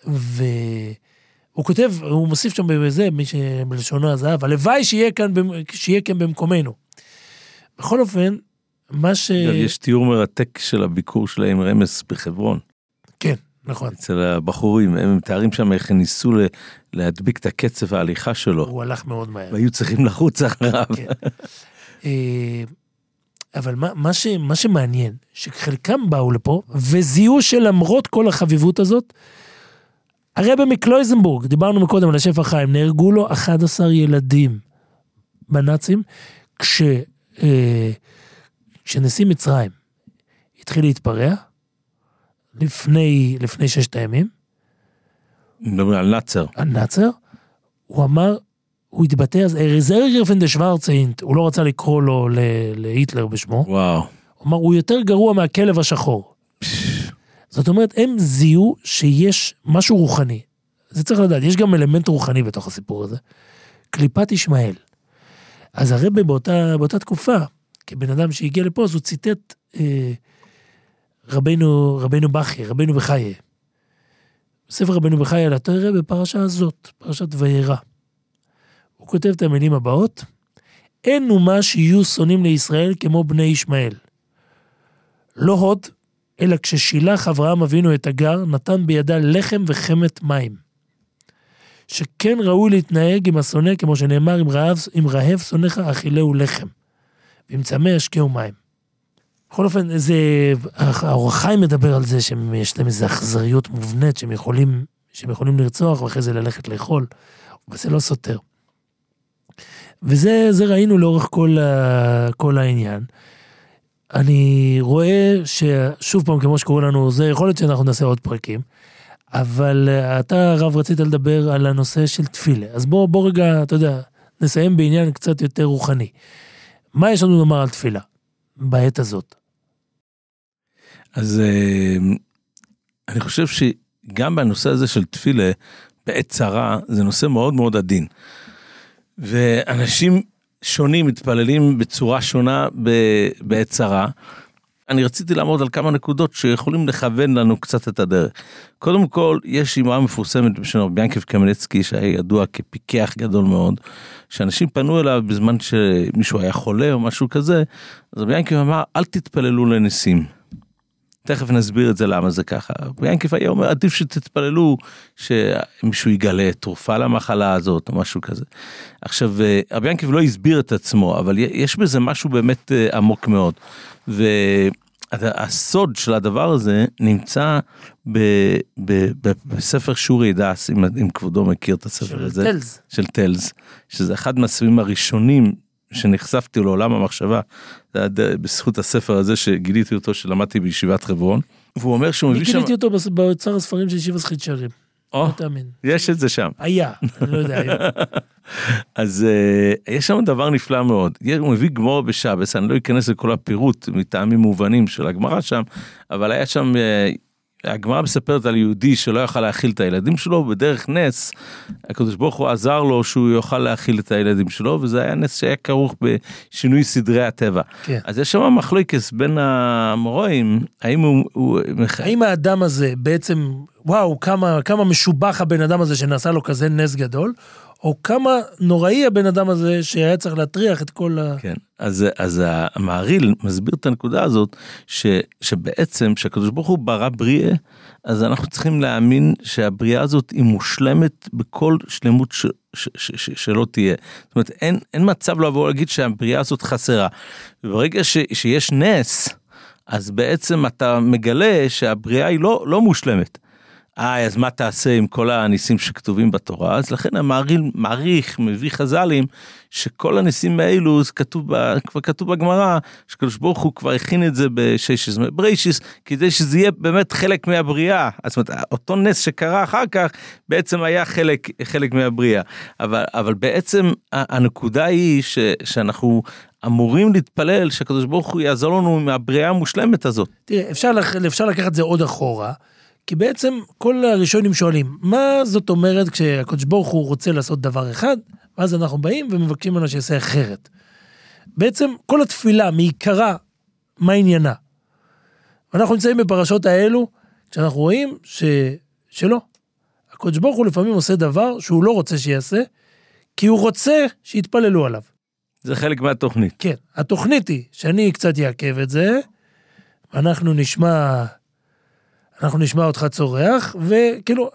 והוא כותב, הוא מוסיף שם בזה, מי שבלשונו הזהב, הלוואי שיהיה כאן, שיהיה כאן במקומנו. בכל אופן, מה ש... יש תיאור מרתק של הביקור שלהם רמז בחברון. כן, נכון. אצל הבחורים, הם מתארים שם איך הם ניסו להדביק את הקצב ההליכה שלו. הוא הלך מאוד מהר. והיו צריכים לחוץ אחריו. כן. אה, אבל מה, מה, ש, מה שמעניין, שחלקם באו לפה וזיהו שלמרות כל החביבות הזאת, הרבי מקלויזנבורג, דיברנו מקודם על השפע חיים, נהרגו לו 11 ילדים בנאצים, כש, כשנשיא מצרים התחיל להתפרע, לפני, לפני ששת הימים. מדברים על נאצר. על נאצר. הוא אמר, הוא התבטא אז, רזרגר פנדה שוורצאינט, הוא לא רצה לקרוא לו להיטלר בשמו. וואו. הוא אמר, הוא יותר גרוע מהכלב השחור. זאת אומרת, הם זיהו שיש משהו רוחני. זה צריך לדעת, יש גם אלמנט רוחני בתוך הסיפור הזה. קליפת ישמעאל. אז הרבה באותה, באותה תקופה, כבן אדם שהגיע לפה, אז הוא ציטט אה, רבנו, רבנו בכי, רבנו בחיי. ספר רבנו בחיי על התרא בפרשה הזאת, פרשת וירא. הוא כותב את המילים הבאות: אין אומה שיהיו שונאים לישראל כמו בני ישמעאל. לא עוד, אלא כששילח אברהם אבינו את הגר, נתן בידה לחם וחמת מים. שכן ראוי להתנהג עם השונא, כמו שנאמר, אם רעב, רעב שונאיך אכילהו לחם, ואם צמא ישקהו מים. בכל אופן, זה, האור החיים מדבר על זה שיש להם איזו אכזריות מובנית שהם יכולים, שהם יכולים לרצוח ואחרי זה ללכת לאכול, אבל זה לא סותר. וזה ראינו לאורך כל, ה, כל העניין. אני רואה ששוב פעם, כמו שקוראים לנו, זה יכול להיות שאנחנו נעשה עוד פרקים, אבל אתה, הרב, רצית לדבר על הנושא של תפילה. אז בוא, בוא רגע, אתה יודע, נסיים בעניין קצת יותר רוחני. מה יש לנו לומר על תפילה בעת הזאת? אז אה, אני חושב שגם בנושא הזה של תפילה, בעת צרה, זה נושא מאוד מאוד עדין. ואנשים שונים מתפללים בצורה שונה בעת צרה. אני רציתי לעמוד על כמה נקודות שיכולים לכוון לנו קצת את הדרך. קודם כל, יש אמרה מפורסמת בשם רבי ינקב קמנצקי, שהיה ידוע כפיקח גדול מאוד, שאנשים פנו אליו בזמן שמישהו היה חולה או משהו כזה, אז רבי ינקב אמר, אל תתפללו לניסים. תכף נסביר את זה למה זה ככה. רבי ינקב היה אומר, עדיף שתתפללו שמישהו יגלה תרופה למחלה הזאת או משהו כזה. עכשיו, אה, רבי ינקב לא הסביר את עצמו, אבל יש בזה משהו באמת אה, עמוק מאוד. והסוד של הדבר הזה נמצא ב, ב, ב, בספר שורי דס, אם, אם כבודו מכיר את הספר של הזה. טלז. של טלז, שזה אחד מהספרים הראשונים שנחשפתי לעולם המחשבה, בזכות הספר הזה שגיליתי אותו שלמדתי בישיבת חברון. והוא אומר שהוא אני מביא שם, גיליתי אותו באוצר הספרים של שיבה סחית שערים. או, לא תאמין. יש את זה שם. היה, אני לא יודע היום. (laughs) אז uh, יש שם דבר נפלא מאוד. הוא מביא גמור בשבס, אני לא אכנס לכל הפירוט מטעמים מובנים של הגמרא שם, אבל היה שם, uh, הגמרא מספרת על יהודי שלא יכל להאכיל את הילדים שלו, בדרך נס, הקדוש ברוך הוא עזר לו שהוא יוכל להאכיל את הילדים שלו, וזה היה נס שהיה כרוך בשינוי סדרי הטבע. כן. אז יש שם מחלוקס בין המורואים, האם הוא, הוא האם האדם הזה בעצם, וואו, כמה, כמה משובח הבן אדם הזה שנעשה לו כזה נס גדול, או כמה נוראי הבן אדם הזה שהיה צריך להטריח את כל ה... כן, אז, אז המעריל מסביר את הנקודה הזאת, ש, שבעצם כשהקדוש ברוך הוא ברא בריאה, אז אנחנו צריכים להאמין שהבריאה הזאת היא מושלמת בכל שלמות ש, ש, ש, ש, שלא תהיה. זאת אומרת, אין, אין מצב לבוא ולהגיד שהבריאה הזאת חסרה. וברגע ש, שיש נס, אז בעצם אתה מגלה שהבריאה היא לא, לא מושלמת. אה, אז מה תעשה עם כל הניסים שכתובים בתורה? אז לכן המעריל מעריך, מביא חז"לים, שכל הניסים האלו, זה כתוב, ב, כבר כתוב בגמרא, שקדוש ברוך הוא כבר הכין את זה בששס בריישיס, כדי שזה יהיה באמת חלק מהבריאה. זאת אומרת, אותו נס שקרה אחר כך, בעצם היה חלק, חלק מהבריאה. אבל, אבל בעצם הנקודה היא ש, שאנחנו אמורים להתפלל שהקדוש ברוך הוא יעזור לנו מהבריאה המושלמת הזאת. תראה, אפשר, אפשר לקחת את זה עוד אחורה, כי בעצם כל הראשונים שואלים, מה זאת אומרת כשהקדוש ברוך הוא רוצה לעשות דבר אחד, ואז אנחנו באים ומבקשים ממנו שיעשה אחרת. בעצם כל התפילה מעיקרה, מה עניינה? ואנחנו נמצאים בפרשות האלו, כשאנחנו רואים ש... שלא. הקדוש ברוך הוא לפעמים עושה דבר שהוא לא רוצה שיעשה, כי הוא רוצה שיתפללו עליו. זה חלק מהתוכנית. כן, התוכנית היא שאני קצת אעכב את זה, אנחנו נשמע, אנחנו נשמע אותך צורח, וכאילו,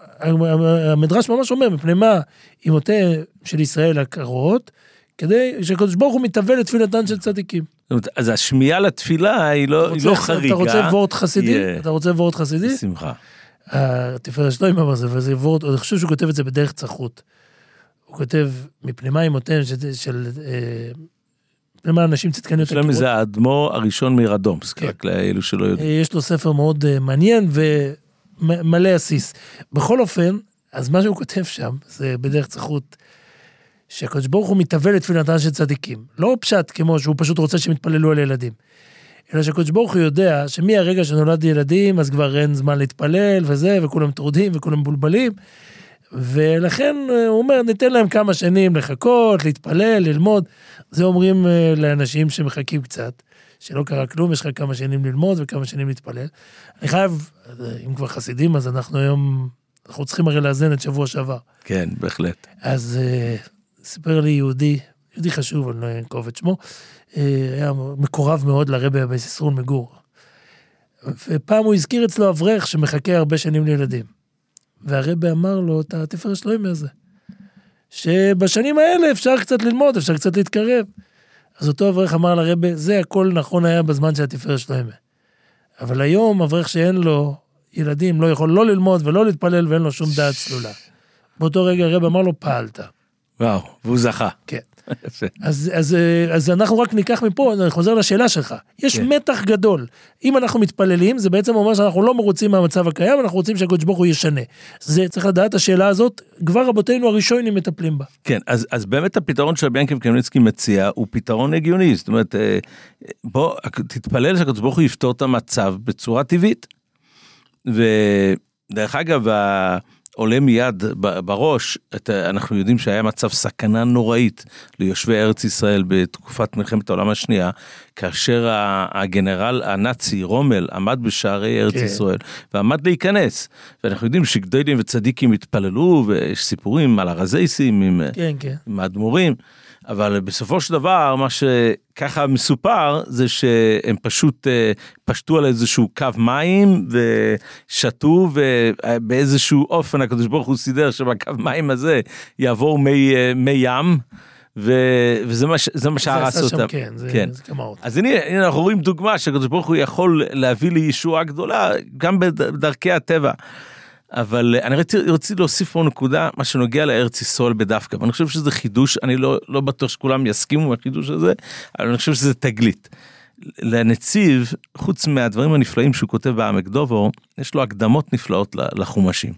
המדרש ממש אומר, מפני מה אמותיהם של ישראל הקרות, כדי שהקדוש ברוך הוא מתהווה לתפילתן של צדיקים. אז השמיעה לתפילה היא לא, היא לא רוצה- חריגה. אתה רוצה וורט חסידי? יהיה. אתה רוצה וורט חסידי? בשמחה. התפארת שלו אמר זה, וזה וורט, אני חושב שהוא כותב את זה בדרך צחות. הוא כותב, מפני מה אמותיהם של, של אה, מה אנשים צדקניות שלומי הקירות?" זה האדמו"ר הראשון מרדומסק, כן. רק לאלו שלא יודעים. אה, יש לו ספר מאוד אה, מעניין ומלא עסיס. בכל אופן, אז מה שהוא כותב שם, זה בדרך צחות, שהקדוש ברוך הוא מתהווה לתפילתן של צדיקים. לא פשט כמו שהוא פשוט רוצה שהם יתפללו על ילדים. אלא שהקדוש ברוך הוא יודע שמהרגע שנולד ילדים, אז כבר אין זמן להתפלל וזה, וכולם טרודים וכולם מבולבלים. ולכן אה, הוא אומר, ניתן להם כמה שנים לחכות, להתפלל, ללמוד. זה אומרים אה, לאנשים שמחכים קצת, שלא קרה כלום, יש לך כמה שנים ללמוד וכמה שנים להתפלל. אני חייב, אה, אם כבר חסידים, אז אנחנו היום, אנחנו צריכים הרי לאזן את שבוע שעבר. כן, בהחלט. אז סיפר לי יהודי, יהודי חשוב, אני לא אנקוב את שמו, היה מקורב מאוד לרבי אביסיסרון מגור. ופעם הוא הזכיר אצלו אברך שמחכה הרבה שנים לילדים. והרבי אמר לו את התפארת שלוימי הזה. שבשנים האלה אפשר קצת ללמוד, אפשר קצת להתקרב. אז אותו אברך אמר לרבי, זה הכל נכון היה בזמן של התפארת שלוימי. אבל היום אברך שאין לו ילדים לא יכול לא ללמוד ולא להתפלל ואין לו שום דעת צלולה. באותו רגע הרב אמר לו, פעלת. וואו, והוא זכה. כן. אז, אז, אז אנחנו רק ניקח מפה, אני חוזר לשאלה שלך. יש כן. מתח גדול. אם אנחנו מתפללים, זה בעצם אומר שאנחנו לא מרוצים מהמצב הקיים, אנחנו רוצים שהקדוש ברוך הוא ישנה. זה, צריך לדעת, השאלה הזאת, כבר רבותינו הראשונים מטפלים בה. כן, אז, אז באמת הפתרון שביאנקב קמניצקי מציע הוא פתרון הגיוני, זאת אומרת, אה, בוא, תתפלל שהקדוש ברוך הוא יפתור את המצב בצורה טבעית. ודרך אגב, עולה מיד בראש, את, אנחנו יודעים שהיה מצב סכנה נוראית ליושבי ארץ ישראל בתקופת מלחמת העולם השנייה, כאשר הגנרל הנאצי רומל עמד בשערי ארץ כן. ישראל ועמד להיכנס. ואנחנו יודעים שגדולים וצדיקים התפללו ויש סיפורים על הרזייסים עם, כן, כן. עם האדמו"רים, אבל בסופו של דבר מה שככה מסופר זה שהם פשוט אה, פשטו על איזשהו קו מים ושתו ובאיזשהו אופן הקדוש ברוך הוא סידר שבקו מים הזה יעבור מי, אה, מי ים. ו... וזה מה, זה מה שהרס עשה שם, אותם. כן, זה כן. זה. אז הנה, הנה אנחנו רואים דוגמה שהקדוש ברוך הוא יכול להביא לישועה גדולה גם בד- בדרכי הטבע. אבל אה, אני רציתי, רציתי להוסיף פה נקודה, מה שנוגע לארץ ישראל בדווקא, ואני חושב שזה חידוש, אני לא, לא בטוח שכולם יסכימו עם החידוש הזה, אבל אני חושב שזה תגלית. לנציב, חוץ מהדברים הנפלאים שהוא כותב בעמק דובו, יש לו הקדמות נפלאות לחומשים.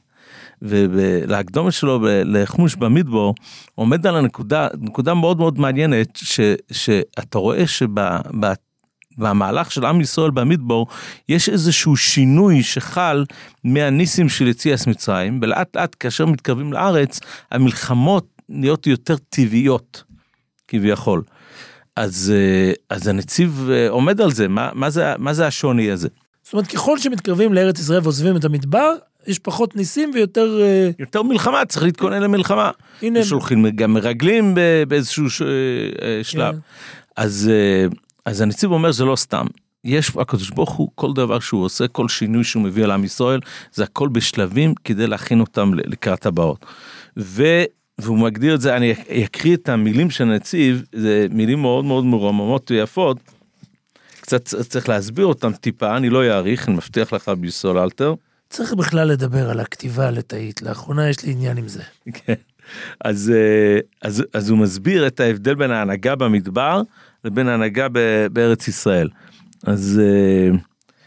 ולהקדומת שלו לחומש במדבור עומד על הנקודה נקודה מאוד מאוד מעניינת ש, שאתה רואה שבמהלך של עם ישראל במדבור יש איזשהו שינוי שחל מהניסים של יציאת מצרים ולאט לאט כאשר מתקרבים לארץ המלחמות נהיות יותר טבעיות כביכול. אז, אה, אז הנציב אה, עומד על זה מה, מה, זה, מה זה השוני הזה. זאת אומרת, ככל שמתקרבים לארץ ישראל ועוזבים את המדבר, יש פחות ניסים ויותר... אה, יותר מלחמה צריך להתכונן למלחמה. הנה, שולחים גם מרגלים באיזשהו שלב. כן. אז, אז הנציב אומר זה לא סתם. יש הקדוש ברוך הוא כל דבר שהוא עושה כל שינוי שהוא מביא על עם ישראל זה הכל בשלבים כדי להכין אותם לקראת הבאות. ו... והוא מגדיר את זה אני אקריא את המילים של הנציב זה מילים מאוד מאוד מרוממות ויפות. קצת צריך להסביר אותם טיפה אני לא אאריך אני מבטיח לך ביסול אלתר. צריך בכלל לדבר על הכתיבה הלטאית. לאחרונה יש לי עניין עם זה. כן. אז, אה, אז, אז הוא מסביר את ההבדל בין ההנהגה במדבר לבין ההנהגה ב- בארץ ישראל. אז אה,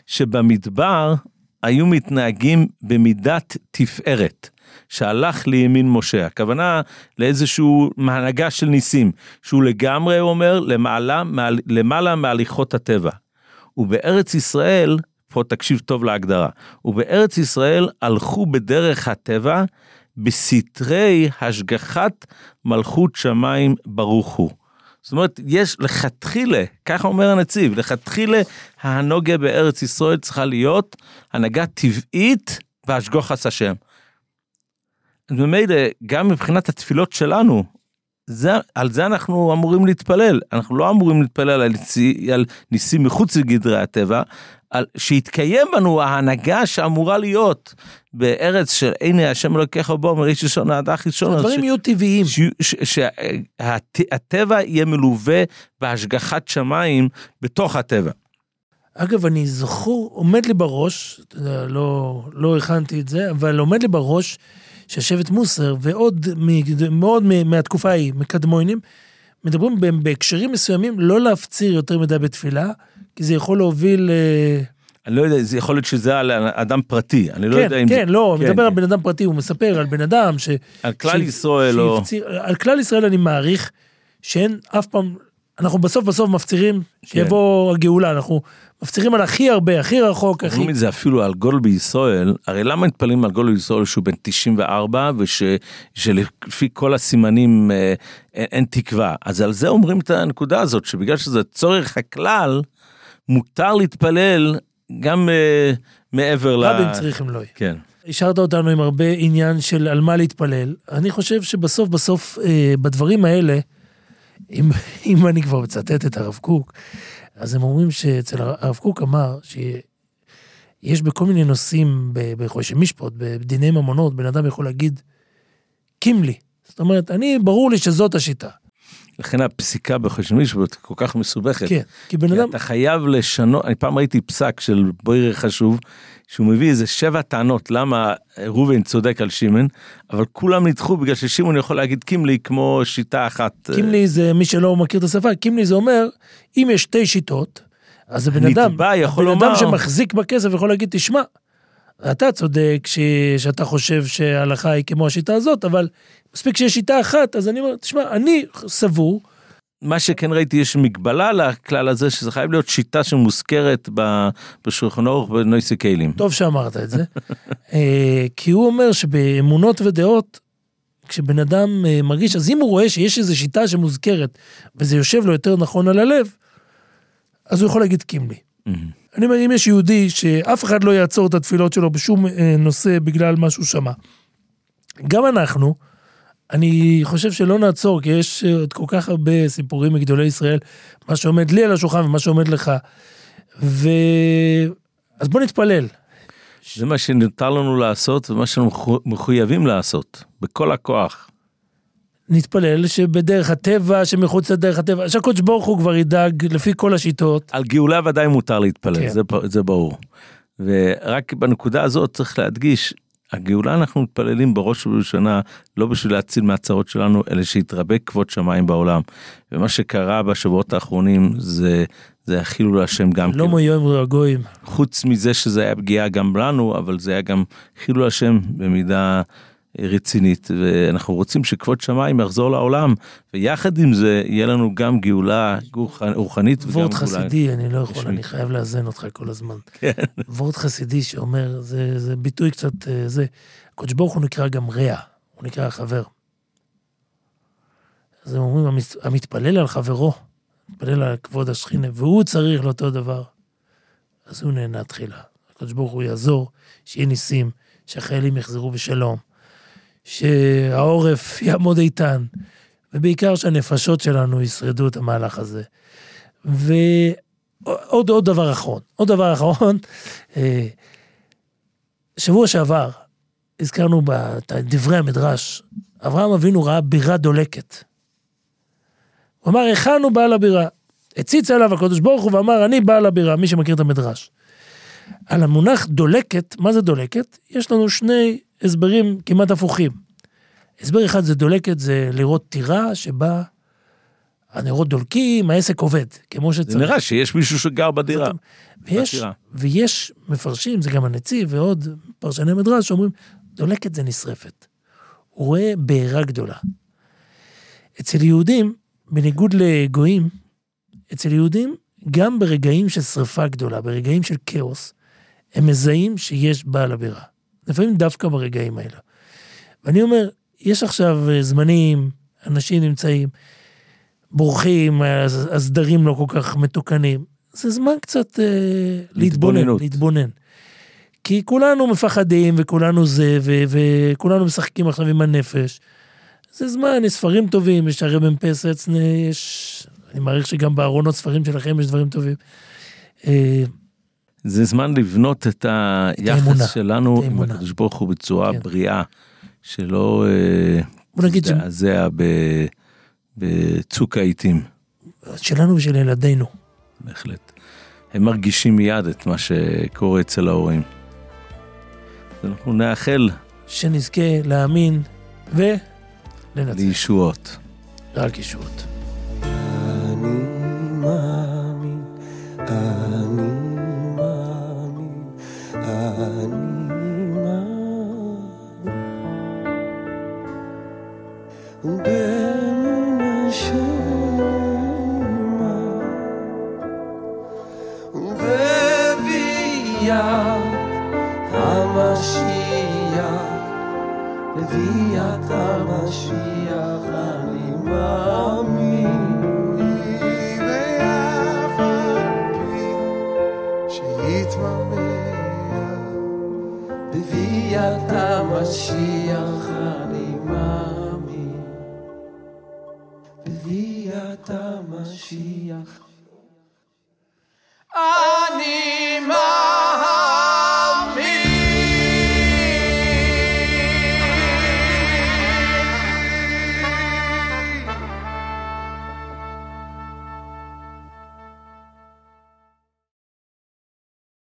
שבמדבר היו מתנהגים במידת תפארת, שהלך לימין משה. הכוונה לאיזשהו הנהגה של ניסים, שהוא לגמרי, אומר, למעלה, מעל, למעלה מהליכות הטבע. ובארץ ישראל, פה תקשיב טוב להגדרה, ובארץ ישראל הלכו בדרך הטבע בסתרי השגחת מלכות שמיים ברוך הוא. זאת אומרת, יש לכתחילה, ככה אומר הנציב, לכתחילה ההנוגה בארץ ישראל צריכה להיות הנהגה טבעית והשגוחת השם. ממילא, גם מבחינת התפילות שלנו, זה, על זה אנחנו אמורים להתפלל, אנחנו לא אמורים להתפלל על, על ניסים מחוץ לגדרי הטבע, על, שיתקיים בנו ההנהגה שאמורה להיות בארץ של הנה השם אלוקיך בו מראש ראשון עד אחי ראשון. הדברים יהיו טבעיים. שהטבע יהיה מלווה בהשגחת שמיים בתוך הטבע. אגב, אני זכור, עומד לי בראש, לא, לא הכנתי את זה, אבל עומד לי בראש שהשבט מוסר ועוד מאוד מהתקופה ההיא, מקדמונים, מדברים בהקשרים מסוימים לא להפציר יותר מדי בתפילה, כי זה יכול להוביל... אה, אני לא יודע, זה יכול להיות שזה על אדם פרטי, אני לא כן, יודע אם כן, זה... לא, כן, מדבר על כן. בן אדם פרטי, הוא מספר על בן אדם ש... על כלל ש- ישראל או... שהפציר- על כלל ישראל אני מעריך שאין אף פעם, אנחנו בסוף בסוף מפצירים שיבוא הגאולה, אנחנו מפצירים על הכי הרבה, הכי רחוק, הכי... אומרים את זה אפילו על גול בישראל, הרי למה מתפללים על גול בישראל שהוא בן 94 ושלפי כל הסימנים אה, אין, אין תקווה, אז על זה אומרים את הנקודה הזאת, שבגלל שזה צורך הכלל, מותר להתפלל גם אה, מעבר ל... רבים צריכים לא יהיה. כן. השארת אותנו עם הרבה עניין של על מה להתפלל. אני חושב שבסוף בסוף אה, בדברים האלה, אם, (laughs) אם אני כבר מצטט את הרב קוק, אז הם אומרים שאצל הר- הרב קוק אמר שיש בכל מיני נושאים בחושי משפוט, בדיני ממונות, בן אדם יכול להגיד, קים לי. זאת אומרת, אני, ברור לי שזאת השיטה. לכן הפסיקה משפט כל כך מסובכת. כן, כי בן כי אדם, אתה חייב לשנות, אני פעם ראיתי פסק של בוירר חשוב, שהוא מביא איזה שבע טענות למה ראובן צודק על שמעון, אבל כולם נדחו בגלל ששמעון יכול להגיד קימלי כמו שיטה אחת. קימלי זה, מי שלא מכיר את השפה, קימלי זה אומר, אם יש שתי שיטות, אז הבן אדם, הבן לומר- אדם שמחזיק בכסף יכול להגיד, תשמע, אתה צודק ש... שאתה חושב שההלכה היא כמו השיטה הזאת, אבל מספיק שיש שיטה אחת, אז אני אומר, תשמע, אני סבור, מה שכן ראיתי יש מגבלה לכלל הזה שזה חייב להיות שיטה שמוזכרת בשולחן אורך בנויסי קיילים. טוב שאמרת את זה, (laughs) אה, כי הוא אומר שבאמונות ודעות, כשבן אדם אה, מרגיש, אז אם הוא רואה שיש איזו שיטה שמוזכרת, וזה יושב לו יותר נכון על הלב, אז הוא יכול להגיד קימלי. אני אומר, אם יש יהודי שאף אחד לא יעצור את התפילות שלו בשום אה, נושא בגלל מה שהוא שמע, גם אנחנו, אני חושב שלא נעצור, כי יש עוד כל כך הרבה סיפורים מגדולי ישראל, מה שעומד לי על השולחן ומה שעומד לך. ו... אז בוא נתפלל. זה מה שנותר לנו לעשות ומה שאנחנו מחויבים לעשות, בכל הכוח. נתפלל שבדרך הטבע, שמחוץ לדרך הטבע, שהקדוש ברוך הוא כבר ידאג לפי כל השיטות. על גאולה ודאי מותר להתפלל, כן. זה, זה ברור. ורק בנקודה הזאת צריך להדגיש, הגאולה אנחנו מתפללים בראש ובראשונה לא בשביל להציל מהצרות שלנו, אלא שיתרבה כבוד שמיים בעולם. ומה שקרה בשבועות האחרונים זה, זה החילול השם גם לא כמו יום רגועים. חוץ מזה שזה היה פגיעה גם לנו, אבל זה היה גם חילול השם במידה רצינית, ואנחנו רוצים שכבוד שמיים יחזור לעולם, ויחד עם זה יהיה לנו גם גאולה רוחנית וגם וורד. חסידי, אני לא יכול. אני חייב לאזן אותך כל הזמן. כן. וורד חסידי שאומר, זה, זה ביטוי קצת, אה, זה, הקדוש ברוך הוא נקרא גם רע, הוא נקרא חבר. אז הם אומרים, המת- המתפלל על חברו, מתפלל על כבוד השכינה, והוא צריך לאותו דבר, אז הוא נהנה תחילה. הקדוש ברוך הוא יעזור, שיהיה ניסים, שהחיילים יחזרו בשלום, שהעורף יעמוד איתן, ובעיקר שהנפשות שלנו ישרדו את המהלך הזה. ועוד עוד דבר אחרון, עוד דבר אחרון, אה, שבוע שעבר הזכרנו בדברי המדרש, אברהם אבינו ראה בירה דולקת. הוא אמר, היכן הוא בעל הבירה? הציץ עליו הקדוש ברוך הוא ואמר, אני בעל הבירה, מי שמכיר את המדרש. על המונח דולקת, מה זה דולקת? יש לנו שני הסברים כמעט הפוכים. הסבר אחד זה דולקת, זה לראות טירה שבה הנרות דולקים, העסק עובד, כמו שצריך. זה נראה שיש מישהו שגר בדירה. ויש. ויש מפרשים, זה גם הנציב ועוד פרשני מדרש, שאומרים, דולקת זה נשרפת. הוא רואה בעירה גדולה. אצל יהודים, בניגוד לגויים, אצל יהודים, גם ברגעים של שרפה גדולה, ברגעים של כאוס, הם מזהים שיש בעל הבירה. לפעמים דווקא ברגעים האלה. ואני אומר, יש עכשיו אה, זמנים, אנשים נמצאים, בורחים, הס- הסדרים לא כל כך מתוקנים. זה זמן קצת אה, להתבונן. להתבונן. כי כולנו מפחדים וכולנו זה, ו- וכולנו משחקים עכשיו עם הנפש. זה זמן, יש ספרים טובים, יש הרי מ"פ סצנה, יש... אני מעריך שגם בארונות ספרים שלכם יש דברים טובים. אה, זה זמן לבנות את היחס האמונה, שלנו את עם. הקדוש ברוך הוא בצורה כן. בריאה, שלא אה, בוא נגיד ש- בצוק העיתים, שלנו ושל ילדינו. בהחלט. הם מרגישים מיד את מה שקורה אצל ההורים. אז אנחנו נאחל שנזכה להאמין ולנצח. לישועות. רק ישועות. אני מאמין, ובאמונה שלמה, ובביאת המשיח, בביאת המשיח אני מאמין. שיתממע, בביאת המשיח המשיח